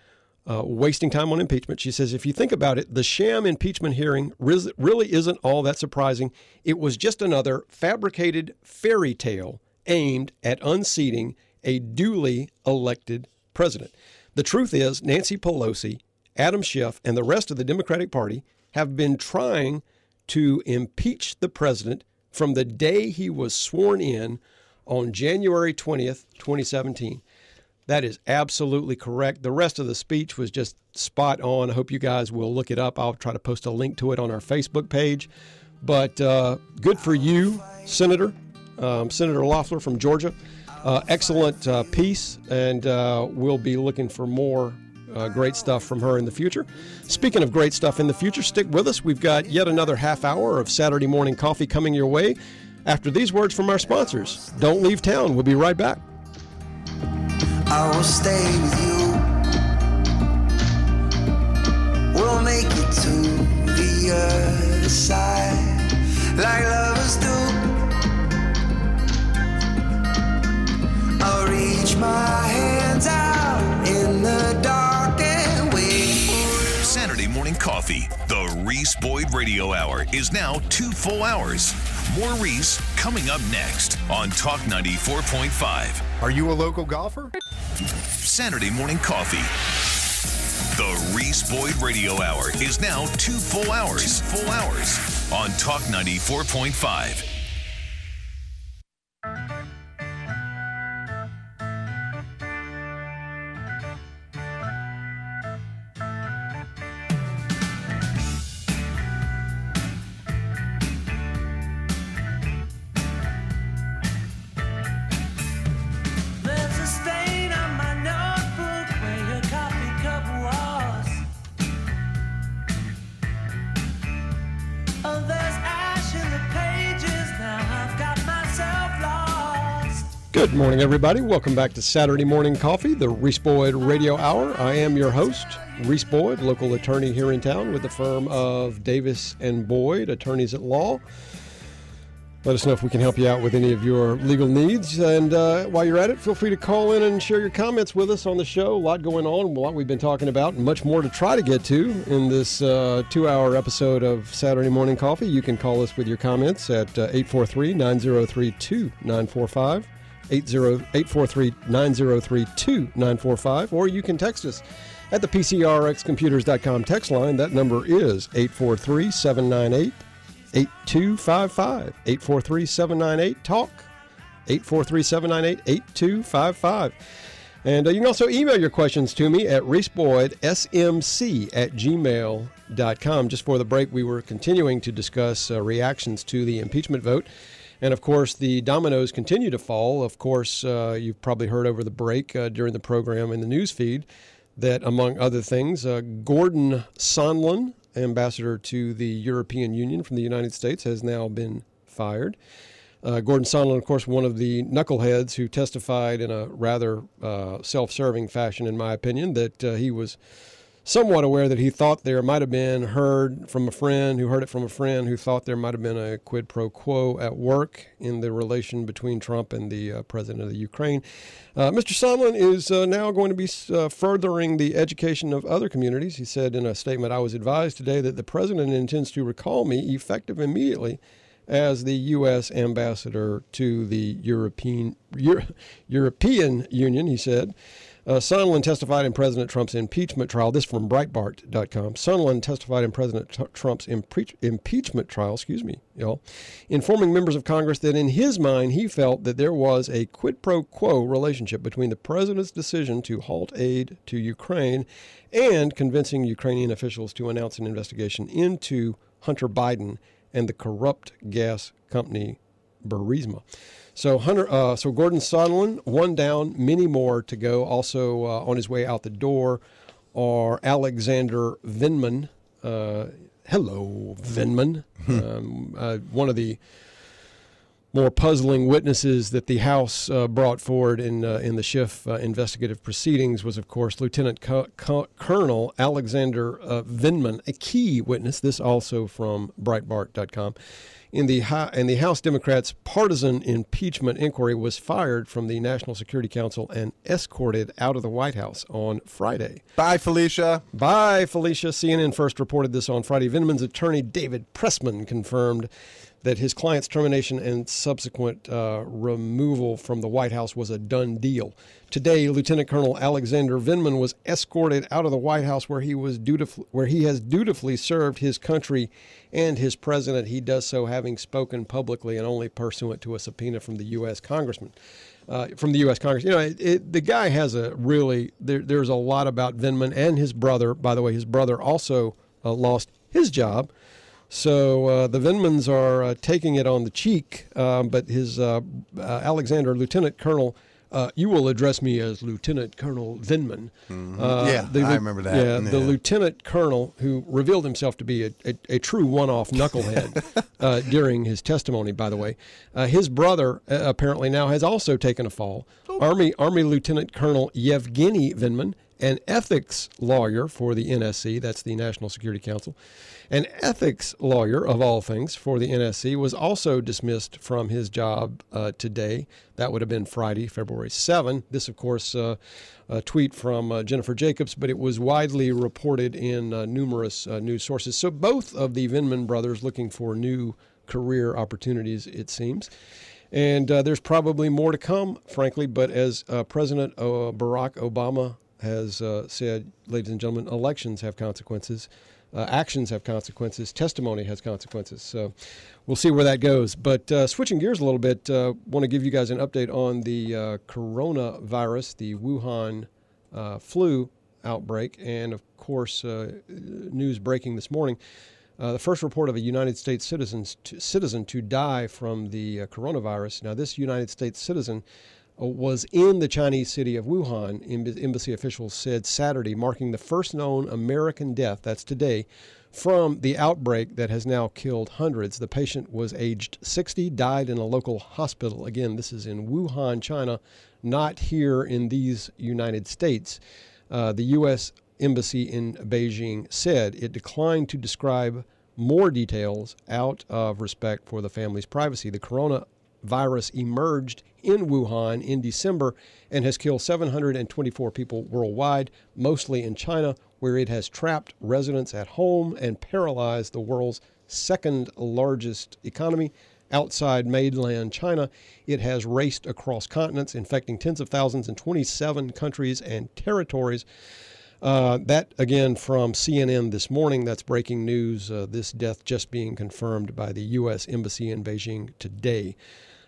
Speaker 2: uh, wasting time on impeachment. She says, if you think about it, the sham impeachment hearing really isn't all that surprising. It was just another fabricated fairy tale aimed at unseating a duly elected president. The truth is, Nancy Pelosi Adam Schiff, and the rest of the Democratic Party have been trying to impeach the president from the day he was sworn in on January 20th, 2017. That is absolutely correct. The rest of the speech was just spot on. I hope you guys will look it up. I'll try to post a link to it on our Facebook page. But uh, good for you, Senator, um, Senator Loeffler from Georgia. Uh, excellent uh, piece, and uh, we'll be looking for more uh, great stuff from her in the future. Speaking of great stuff in the future, stick with us. We've got yet another half hour of Saturday morning coffee coming your way. After these words from our sponsors, don't leave town. We'll be right back.
Speaker 12: I will stay with you. We'll make it to the other side like lovers do. I'll reach my hands out
Speaker 1: coffee. The Reese Boyd Radio Hour is now two full hours. More Reese coming up next on Talk 94.5.
Speaker 13: Are you a local golfer?
Speaker 1: Saturday morning coffee. The Reese Boyd Radio Hour is now two full hours. Two full hours on Talk 94.5.
Speaker 2: Good morning, everybody. Welcome back to Saturday Morning Coffee, the Reese Boyd Radio Hour. I am your host, Reese Boyd, local attorney here in town with the firm of Davis and Boyd, attorneys at law. Let us know if we can help you out with any of your legal needs. And uh, while you're at it, feel free to call in and share your comments with us on the show. A lot going on, a lot we've been talking about, and much more to try to get to in this uh, two hour episode of Saturday Morning Coffee. You can call us with your comments at uh, 843 903 2945. 843 903 2945, or you can text us at the PCRXcomputers.com text line. That number is 843 798 8255. 843 798 TALK. 843 798 8255. And uh, you can also email your questions to me at reeseboydsmc at gmail.com. Just for the break, we were continuing to discuss uh, reactions to the impeachment vote. And of course, the dominoes continue to fall. Of course, uh, you've probably heard over the break uh, during the program in the news feed that, among other things, uh, Gordon Sondland, ambassador to the European Union from the United States, has now been fired. Uh, Gordon Sondland, of course, one of the knuckleheads who testified in a rather uh, self serving fashion, in my opinion, that uh, he was somewhat aware that he thought there might have been heard from a friend who heard it from a friend who thought there might have been a quid pro quo at work in the relation between Trump and the uh, president of the Ukraine. Uh, Mr. Sondland is uh, now going to be uh, furthering the education of other communities. He said in a statement, I was advised today that the president intends to recall me effective immediately as the U.S. ambassador to the European, Euro- European Union, he said. Uh, Sondland testified in President Trump's impeachment trial. This from Breitbart.com. Sondland testified in President Trump's impeach- impeachment trial, excuse me, y'all, informing members of Congress that in his mind he felt that there was a quid pro quo relationship between the president's decision to halt aid to Ukraine and convincing Ukrainian officials to announce an investigation into Hunter Biden and the corrupt gas company Burisma. So Hunter, uh, so Gordon Sondland, one down, many more to go. Also uh, on his way out the door are Alexander Vindman. Uh, hello, Vindman. um, uh, one of the more puzzling witnesses that the House uh, brought forward in uh, in the Schiff uh, investigative proceedings was, of course, Lieutenant Co- Co- Colonel Alexander uh, Vindman, a key witness. This also from Breitbart.com. In the in the House Democrats' partisan impeachment inquiry was fired from the National Security Council and escorted out of the White House on Friday.
Speaker 3: Bye, Felicia.
Speaker 2: Bye, Felicia. CNN first reported this on Friday. Vindman's attorney David Pressman confirmed that his client's termination and subsequent uh, removal from the White House was a done deal. Today, Lieutenant Colonel Alexander Vindman was escorted out of the White House, where he was dutiful, where he has dutifully served his country and his president. He does so having spoken publicly and only pursuant to a subpoena from the U.S. Congressman. Uh, from the U.S. Congress, you know, it, it, the guy has a really. There, there's a lot about Vindman and his brother. By the way, his brother also uh, lost his job. So uh, the Vindmans are uh, taking it on the cheek, um, but his uh, uh, Alexander, Lieutenant Colonel uh, you will address me as Lieutenant Colonel Vindman.
Speaker 3: Mm-hmm. Uh, yeah, the, I remember that.
Speaker 2: Yeah, yeah, the lieutenant colonel who revealed himself to be a, a, a true one-off knucklehead uh, during his testimony. By the way, uh, his brother uh, apparently now has also taken a fall. Oh. Army Army Lieutenant Colonel Yevgeny Vindman an ethics lawyer for the NSC, that's the National Security Council, an ethics lawyer of all things for the NSC, was also dismissed from his job uh, today. That would have been Friday, February 7. This, of course, uh, a tweet from uh, Jennifer Jacobs, but it was widely reported in uh, numerous uh, news sources. So both of the Vindman brothers looking for new career opportunities, it seems. And uh, there's probably more to come, frankly. But as President Barack Obama has uh, said, ladies and gentlemen, elections have consequences. Uh, actions have consequences. Testimony has consequences. So we'll see where that goes. But uh, switching gears a little bit, uh, want to give you guys an update on the uh, coronavirus, the Wuhan uh, flu outbreak, and of course, news breaking this morning. the first report of a United States citizens to, citizen to die from the coronavirus. Now, this United States citizen was in the Chinese city of Wuhan, embassy officials said Saturday, marking the first known American death, that's today, from the outbreak that has now killed hundreds. The patient was aged 60, died in a local hospital. Again, this is in Wuhan, China, not here in these United States. Uh, the U.S. Embassy in Beijing said it declined to describe more details out of respect for the family's privacy. The coronavirus emerged in Wuhan in December and has killed 724 people worldwide, mostly in China, where it has trapped residents at home and paralyzed the world's second largest economy. Outside mainland China, it has raced across continents, infecting tens of thousands in 27 countries and territories. Uh, that again from CNN this morning. That's breaking news. Uh, this death just being confirmed by the U.S. Embassy in Beijing today.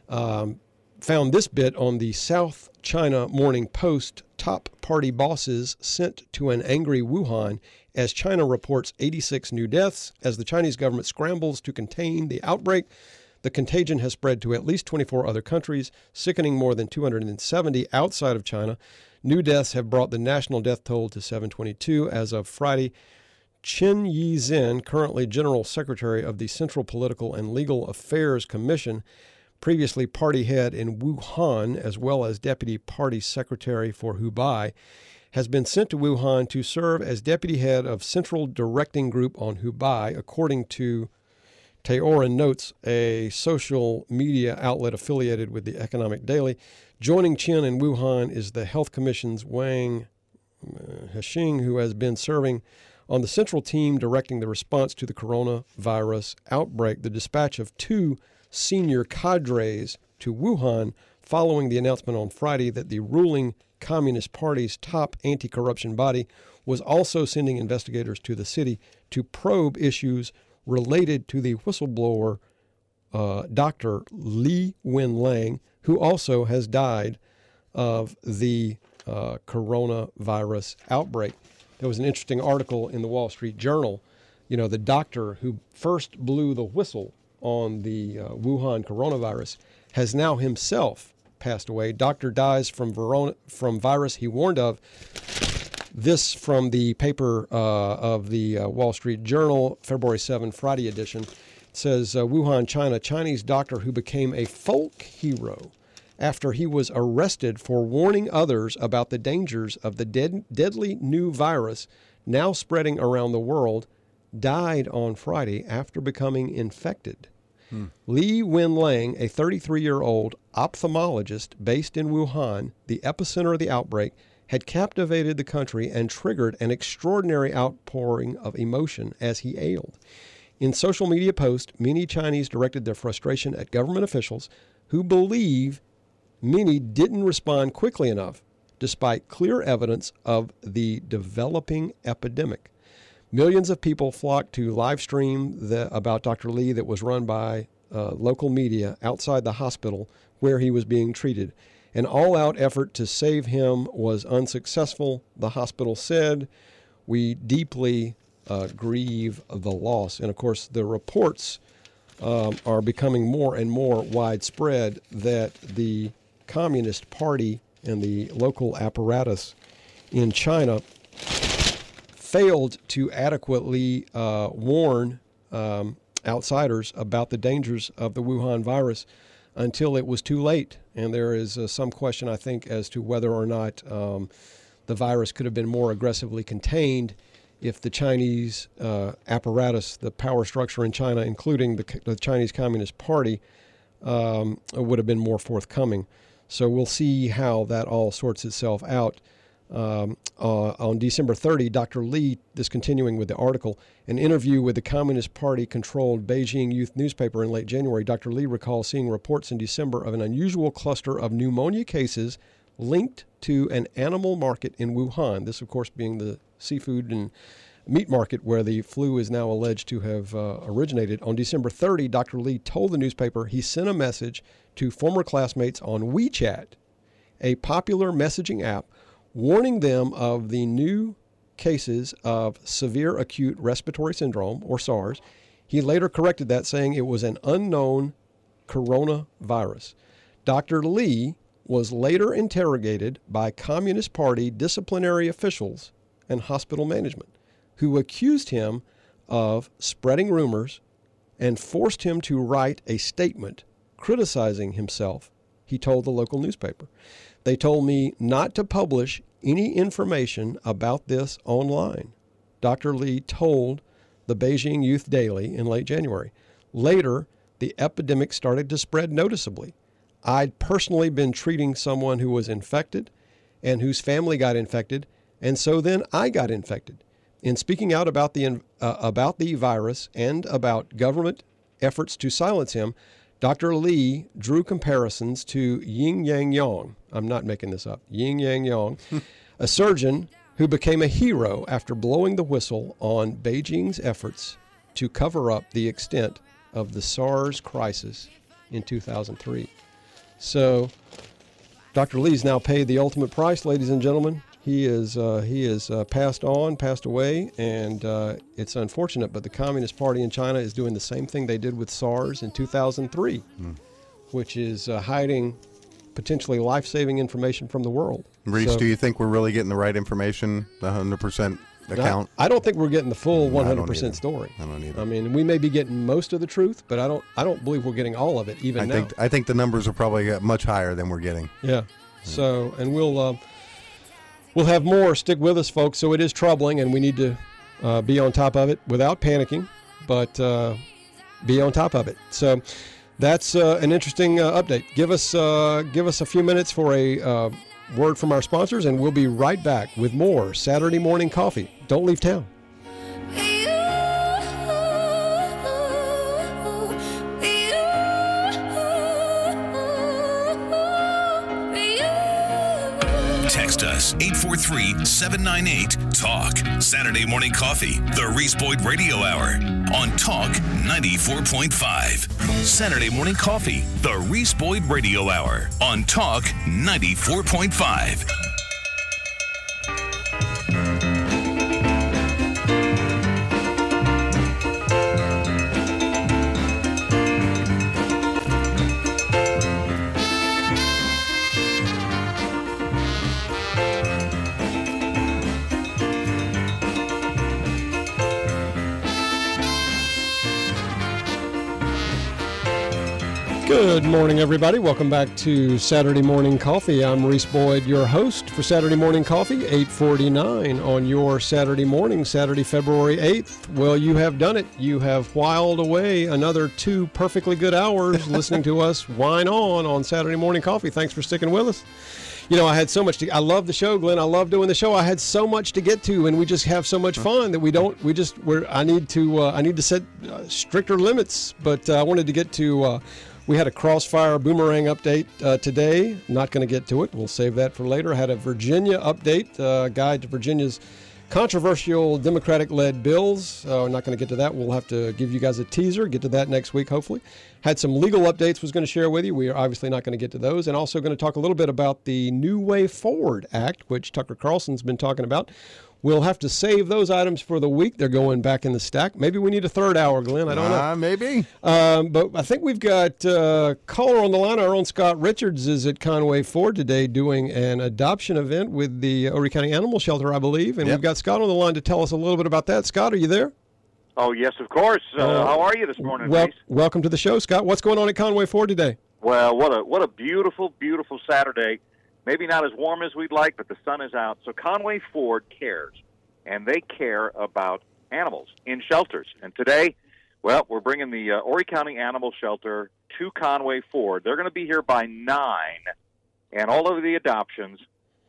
Speaker 2: Um, found this bit on the South China Morning Post top party bosses sent to an angry Wuhan as China reports 86 new deaths as the Chinese government scrambles to contain the outbreak. The contagion has spread to at least 24 other countries, sickening more than 270 outside of China. New deaths have brought the national death toll to 722 as of Friday. Chen Yixin, currently General Secretary of the Central Political and Legal Affairs Commission, previously party head in Wuhan, as well as deputy party secretary for Hubei, has been sent to Wuhan to serve as deputy head of Central Directing Group on Hubei, according to Taoran Notes, a social media outlet affiliated with the Economic Daily. Joining Chen in Wuhan is the Health Commission's Wang uh, Hesheng, who has been serving on the central team directing the response to the coronavirus outbreak. The dispatch of two senior cadres to Wuhan following the announcement on Friday that the ruling Communist Party's top anti corruption body was also sending investigators to the city to probe issues related to the whistleblower uh, Dr. Li Wenliang, who also has died of the uh, coronavirus outbreak. There was an interesting article in the Wall Street Journal. You know, the doctor who first blew the whistle on the uh, Wuhan coronavirus has now himself passed away. Doctor dies from, Verona, from virus he warned of. This from the paper uh, of the uh, Wall Street Journal, February 7, Friday edition. It says uh, Wuhan, China, Chinese doctor who became a folk hero after he was arrested for warning others about the dangers of the dead, deadly new virus now spreading around the world, died on Friday after becoming infected. Li Wenliang, a 33 year old ophthalmologist based in Wuhan, the epicenter of the outbreak, had captivated the country and triggered an extraordinary outpouring of emotion as he ailed. In social media posts, many Chinese directed their frustration at government officials who believe many didn't respond quickly enough despite clear evidence of the developing epidemic. Millions of people flocked to live stream the, about Dr. Lee that was run by uh, local media outside the hospital where he was being treated. An all out effort to save him was unsuccessful, the hospital said. We deeply uh, grieve the loss. And of course, the reports um, are becoming more and more widespread that the Communist Party and the local apparatus in China failed to adequately uh, warn um, outsiders about the dangers of the Wuhan virus until it was too late. And there is uh, some question, I think, as to whether or not um, the virus could have been more aggressively contained if the Chinese uh, apparatus, the power structure in China, including the, the Chinese Communist Party, um, would have been more forthcoming. So we'll see how that all sorts itself out. Um, uh, on December 30, Dr. Lee, this continuing with the article, an interview with the Communist Party controlled Beijing Youth newspaper in late January, Dr. Lee recalls seeing reports in December of an unusual cluster of pneumonia cases linked to an animal market in Wuhan. This, of course, being the seafood and meat market where the flu is now alleged to have uh, originated. On December 30, Dr. Lee told the newspaper he sent a message to former classmates on WeChat, a popular messaging app warning them of the new cases of severe acute respiratory syndrome, or SARS. He later corrected that, saying it was an unknown coronavirus. Dr. Lee was later interrogated by Communist Party disciplinary officials and hospital management, who accused him of spreading rumors and forced him to write a statement criticizing himself, he told the local newspaper. They told me not to publish any information about this online. Dr. Lee told the Beijing Youth Daily in late January. Later, the epidemic started to spread noticeably. I'd personally been treating someone who was infected and whose family got infected, and so then I got infected. In speaking out about the, uh, about the virus and about government efforts to silence him, Dr. Lee drew comparisons to Ying Yang Yang. I'm not making this up. Ying Yang Yang, a surgeon who became a hero after blowing the whistle on Beijing's efforts to cover up the extent of the SARS crisis in 2003. So, Dr. Lee's now paid the ultimate price, ladies and gentlemen. He is uh, he is uh, passed on, passed away, and uh, it's unfortunate. But the Communist Party in China is doing the same thing they did with SARS in 2003,
Speaker 3: Mm.
Speaker 2: which is uh, hiding potentially life-saving information from the world.
Speaker 3: Reese,
Speaker 2: So-
Speaker 3: do you think we're really getting the right information, the 100% account?
Speaker 2: I, I don't think we're getting the full
Speaker 3: No, I don't
Speaker 2: 100%
Speaker 3: either.
Speaker 2: story.
Speaker 3: I don't either.
Speaker 2: I mean, we may be getting most of the truth, but I don't I don't believe we're getting all of it even
Speaker 3: I
Speaker 2: now.
Speaker 3: think I think the numbers are probably uh, much higher than we're getting.
Speaker 2: Yeah. So, and we'll uh, we'll have more. Stick with us, folks. So it is troubling, and we need to uh, be on top of it without panicking, but uh, be on top of it. So that's uh, an interesting uh, update. Give us uh, give us a few minutes for a uh, word from our sponsors, and we'll be right back with more Saturday morning coffee. Don't leave town.
Speaker 1: Us 843 798 TALK. Saturday morning coffee, the Reese Boyd Radio Hour on Talk 94.5. Saturday morning coffee, the Reese Boyd Radio Hour on Talk 94.5.
Speaker 2: Good morning, everybody. Welcome back to Saturday Morning Coffee. I'm Reese Boyd, your host for Saturday Morning Coffee, 849 on your Saturday morning, Saturday, February 8th. Well, you have done it. You have whiled away another two perfectly good hours listening to us whine on on Saturday Morning Coffee. Thanks for sticking with us. You know, I had so much to, I love the show, Glenn. I love doing the show. I had so much to get to, and we just have so much fun that we don't, we just, we're, I need to, uh, I need to set uh, stricter limits, but uh, I wanted to get to, uh, We had a crossfire boomerang update uh, today. Not going to get to it. We'll save that for later. Had a Virginia update, uh, guide to Virginia's controversial Democratic led bills. Uh, we're not going to get to that. We'll have to give you guys a teaser, get to that next week, hopefully. Had some legal updates, was going to share with you. We are obviously not going to get to those. And also going to talk a little bit about the New Way Forward Act, which Tucker Carlson's been talking about. We'll have to save those items for the week. They're going back in the stack. Maybe we need a third hour, Glenn. I don't know.
Speaker 3: Uh, maybe.
Speaker 2: Um, but I think we've got uh, caller on the line. Our own Scott Richards is at Conway Ford today doing an adoption event with the Horry County Animal Shelter, I believe. And
Speaker 3: Yep.
Speaker 2: we've got Scott on the line to tell us a little bit about that. Scott, are you there?
Speaker 13: Oh yes, of course. Uh,
Speaker 2: Uh,
Speaker 13: how are you this morning,
Speaker 2: Well,
Speaker 13: Reese?
Speaker 2: welcome to the show, Scott. What's going on at Conway Ford today?
Speaker 13: Well, what a what a beautiful, beautiful Saturday. Maybe not as warm as we'd like, but the sun is out. So Conway Ford cares, and they care about animals in shelters. And today, well, we're bringing the uh, Horry County Animal Shelter to Conway Ford. They're going to be here by nine, and all of the adoptions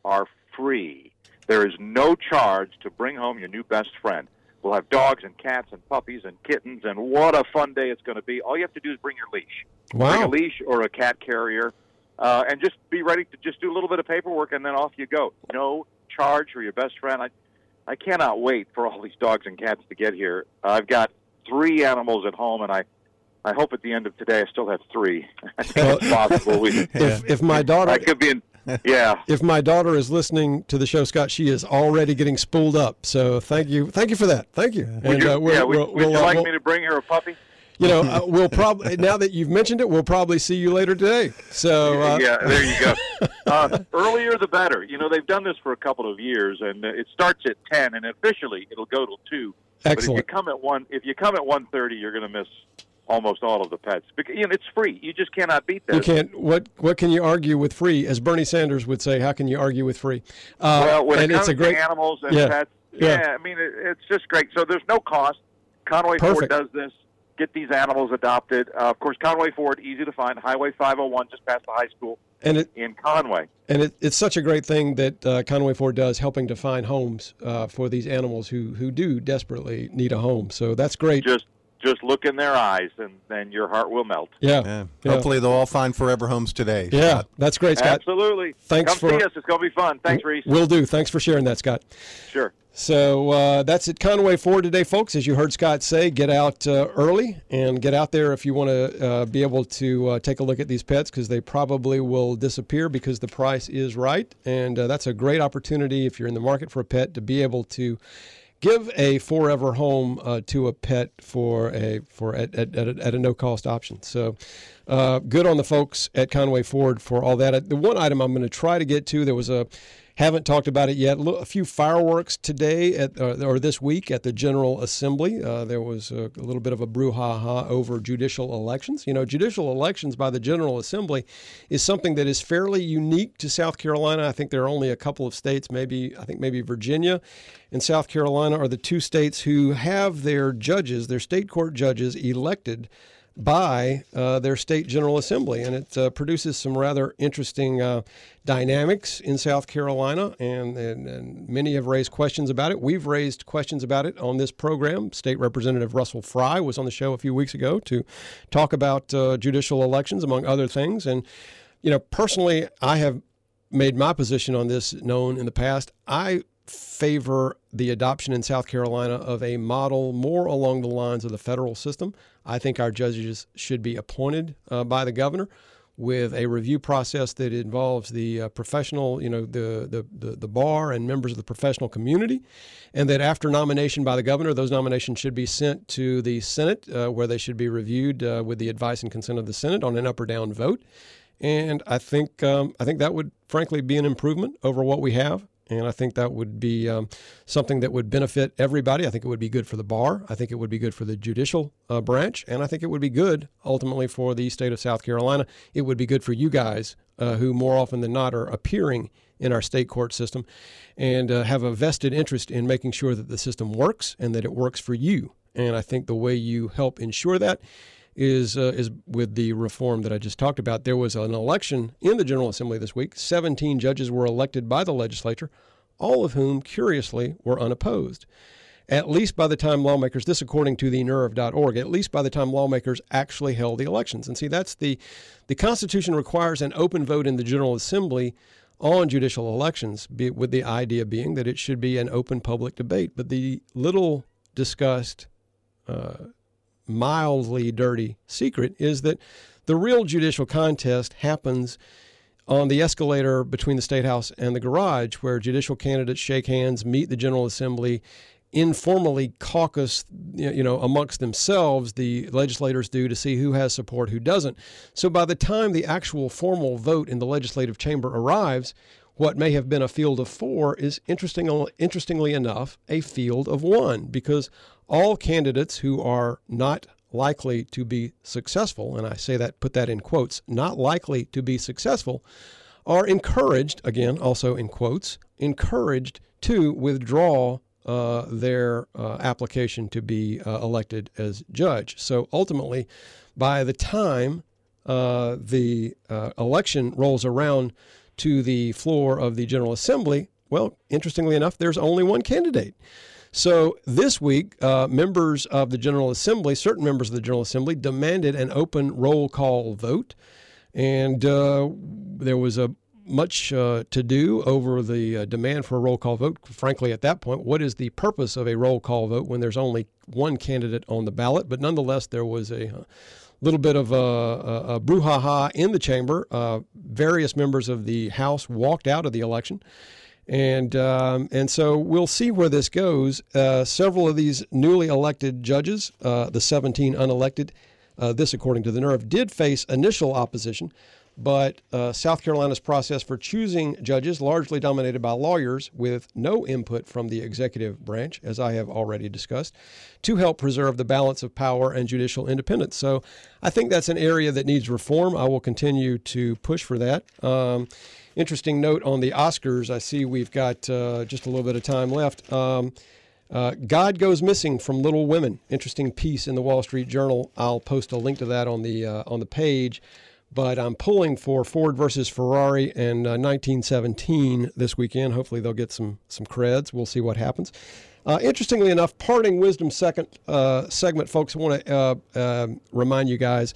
Speaker 13: are free. There is no charge to bring home your new best friend. We'll have dogs and cats and puppies and kittens, and what a fun day it's going to be. All you have to do is bring your leash. Bring a leash or a cat carrier, uh, and just be ready to just do a little bit of paperwork, and then off you go. No charge for your best friend. I, I cannot wait for all these dogs and cats to get here. I've got three animals at home, and I, I hope at the end of today I still have three. I think it's possible. We,
Speaker 2: If, if my daughter
Speaker 13: I could be in. Yeah.
Speaker 2: if my daughter is listening to the show, Scott, she is already getting spooled up. So thank you, thank you for that. Thank you.
Speaker 13: Would
Speaker 2: And,
Speaker 13: you,
Speaker 2: uh, we'll-
Speaker 13: yeah, would,
Speaker 2: we'll-
Speaker 13: would
Speaker 2: we'll,
Speaker 13: you
Speaker 2: uh,
Speaker 13: like me to bring her a puppy?
Speaker 2: You know, uh, we'll probably now that you've mentioned it, we'll probably see you later today. So uh,
Speaker 13: yeah, there you go. Uh, earlier the better. You know, they've done this for a couple of years, and uh, it starts at ten, and officially it'll go till two. Excellent. But if you come at one, if you come at one thirty, you're going to miss almost all of the pets. Because you know, it's free. You just cannot beat that.
Speaker 2: You can't. What What can you argue with free? As Bernie Sanders would say, how can you argue with free? Uh,
Speaker 13: well, when
Speaker 2: and
Speaker 13: it comes
Speaker 2: it's a great
Speaker 13: animals and
Speaker 2: yeah,
Speaker 13: pets,
Speaker 2: yeah.
Speaker 13: yeah, I mean, it, it's just great. So there's no cost. Conway Ford does this. Get these animals adopted. Uh, of course, Conway Ford, easy to find. Highway 501, just past the high school
Speaker 2: And it
Speaker 13: in Conway.
Speaker 2: and it, it's such a great thing that uh, Conway Ford does, helping to find homes uh, for these animals who who do desperately need a home. So that's great.
Speaker 13: Just just look in their eyes, and then your heart will melt.
Speaker 2: yeah.
Speaker 3: Yeah.
Speaker 2: Yeah.
Speaker 3: Hopefully they'll all find forever homes today.
Speaker 2: Yeah,
Speaker 3: Scott.
Speaker 2: that's great, Scott.
Speaker 13: Absolutely.
Speaker 2: Thanks
Speaker 13: Come
Speaker 2: for-
Speaker 13: see us. It's going to be fun. Thanks, Reese.
Speaker 2: Will do. Thanks for sharing that, Scott.
Speaker 13: Sure.
Speaker 2: So uh, that's at Conway Ford today, folks. As you heard Scott say, get out uh, early and get out there if you want to uh, be able to uh, take a look at these pets because they probably will disappear because the price is right. And uh, that's a great opportunity if you're in the market for a pet to be able to give a forever home uh, to a pet for a for at, at, at, a, at a no cost option. So uh, good on the folks at Conway Ford for all that. The one item I'm going to try to get to there was a haven't talked about it yet. A few fireworks today at, uh, or this week at the General Assembly. Uh, there was a, a little bit of a brouhaha over judicial elections. You know, judicial elections by the General Assembly is something that is fairly unique to South Carolina. I think there are only a couple of states, maybe I think maybe Virginia and South Carolina are the two states who have their judges, their state court judges, elected by uh, their state general assembly, and it uh, produces some rather interesting uh, dynamics in South Carolina. And, and, and many have raised questions about it. We've raised questions about it on this program. State Representative Russell Fry was on the show a few weeks ago to talk about uh, judicial elections, among other things. And you know, personally, I have made my position on this known in the past. I favor the adoption in South Carolina of a model more along the lines of the federal system. I think our judges should be appointed uh, by the governor with a review process that involves the uh, professional, you know, the, the, the, the bar and members of the professional community, and that after nomination by the governor, those nominations should be sent to the Senate, uh, where they should be reviewed uh, with the advice and consent of the Senate on an up or down vote. And I think um, I think that would frankly be an improvement over what we have. And I think that would be um, something that would benefit everybody. I think it would be good for the bar. I think it would be good for the judicial uh, branch. And I think it would be good ultimately for the state of South Carolina. It would be good for you guys uh, who more often than not are appearing in our state court system and uh, have a vested interest in making sure that the system works and that it works for you. And I think the way you help ensure that is uh, is with the reform that I just talked about. There was an election in the General Assembly this week. 17 judges were elected by the legislature, all of whom, curiously, were unopposed. at least by the time lawmakers, this according to the nerve.org, at least by the time lawmakers actually held the elections. And see, that's the, the Constitution requires an open vote in the General Assembly on judicial elections, with the idea being that it should be an open public debate. But the little discussed, uh, mildly dirty secret is that the real judicial contest happens on the escalator between the State House and the garage, where judicial candidates shake hands, meet the General Assembly, informally caucus, you know, amongst themselves, the legislators do to see who has support, who doesn't. So by the time the actual formal vote in the legislative chamber arrives, what may have been a field of four is interesting, interestingly enough, a field of one, because all candidates who are not likely to be successful, and I say that, put that in quotes, not likely to be successful, are encouraged, again, also in quotes, encouraged to withdraw uh, their uh, application to be uh, elected as judge. So ultimately, by the time uh, the uh, election rolls around to the floor of the General Assembly, well, interestingly enough, there's only one candidate. So this week, uh, members of the General Assembly, certain members of the General Assembly, demanded an open roll call vote. And there was a much uh, to do over the uh, demand for a roll call vote. Frankly, at that point, what is the purpose of a roll call vote when there's only one candidate on the ballot? But nonetheless, there was a, a uh, little bit of a, a, a brouhaha in the chamber. Uh, various members of the House walked out of the election. And um, and so we'll see where this goes. Uh, several of these newly elected judges, uh, the 17 unelected, this according to the Nerve, did face initial opposition but uh, South Carolina's process for choosing judges largely dominated by lawyers with no input from the executive branch, as I have already discussed, to help preserve the balance of power and judicial independence. So I think that's an area that needs reform. I will continue to push for that. Um, interesting note on the Oscars. I see we've got uh, just a little bit of time left. Um, uh, God Goes Missing from Little Women. Interesting piece in the Wall Street Journal. I'll post a link to that on the uh, on the page but I'm pulling for Ford versus Ferrari and uh, 1917 this weekend. Hopefully, they'll get some some creds. We'll see what happens. Uh, interestingly enough, parting wisdom second uh, segment, folks. I want to uh, remind you guys.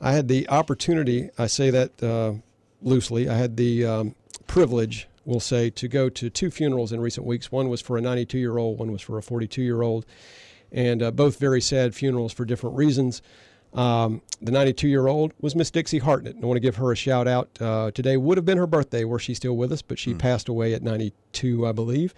Speaker 2: I had the opportunity. I say that uh, loosely. I had the um, privilege, we'll say, to go to two funerals in recent weeks. One was for a 92 year old. One was for a 42 year old, and uh, both very sad funerals for different reasons. Um, the 92 year old was Miss Dixie Hartnett. I want to give her a shout out. Uh, today would have been her birthday, were she still with us, but she mm. passed away at 92, I believe.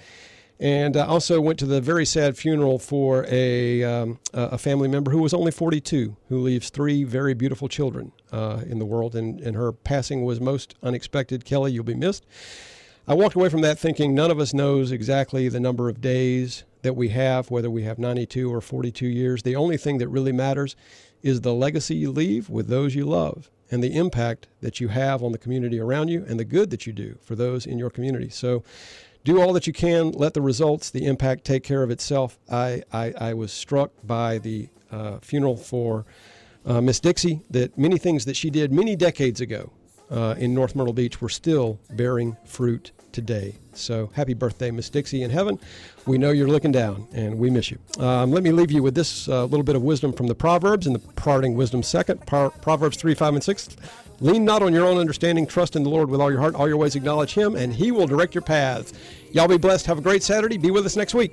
Speaker 2: And I also went to the very sad funeral for a, um, a family member who was only 42, who leaves three very beautiful children uh, in the world. And, and her passing was most unexpected. Kelly, you'll be missed. I walked away from that thinking none of us knows exactly the number of days that we have, whether we have 92 or 42 years. The only thing that really matters is the legacy you leave with those you love and the impact that you have on the community around you and the good that you do for those in your community. So do all that you can, let the results, the impact take care of itself. I, I, I was struck by the uh, funeral for uh, Miss Dixie that many things that she did many decades ago uh, in North Myrtle Beach were still bearing fruit today. So happy birthday, Miss Dixie in heaven. We know you're looking down, and we miss you. Um, let me leave you with this uh, little bit of wisdom from the Proverbs in the parting wisdom second. Pro- Proverbs 3, 5, and 6. Lean not on your own understanding. Trust in the Lord with all your heart. All your ways acknowledge Him, and He will direct your paths. Y'all be blessed. Have a great Saturday. Be with us next week.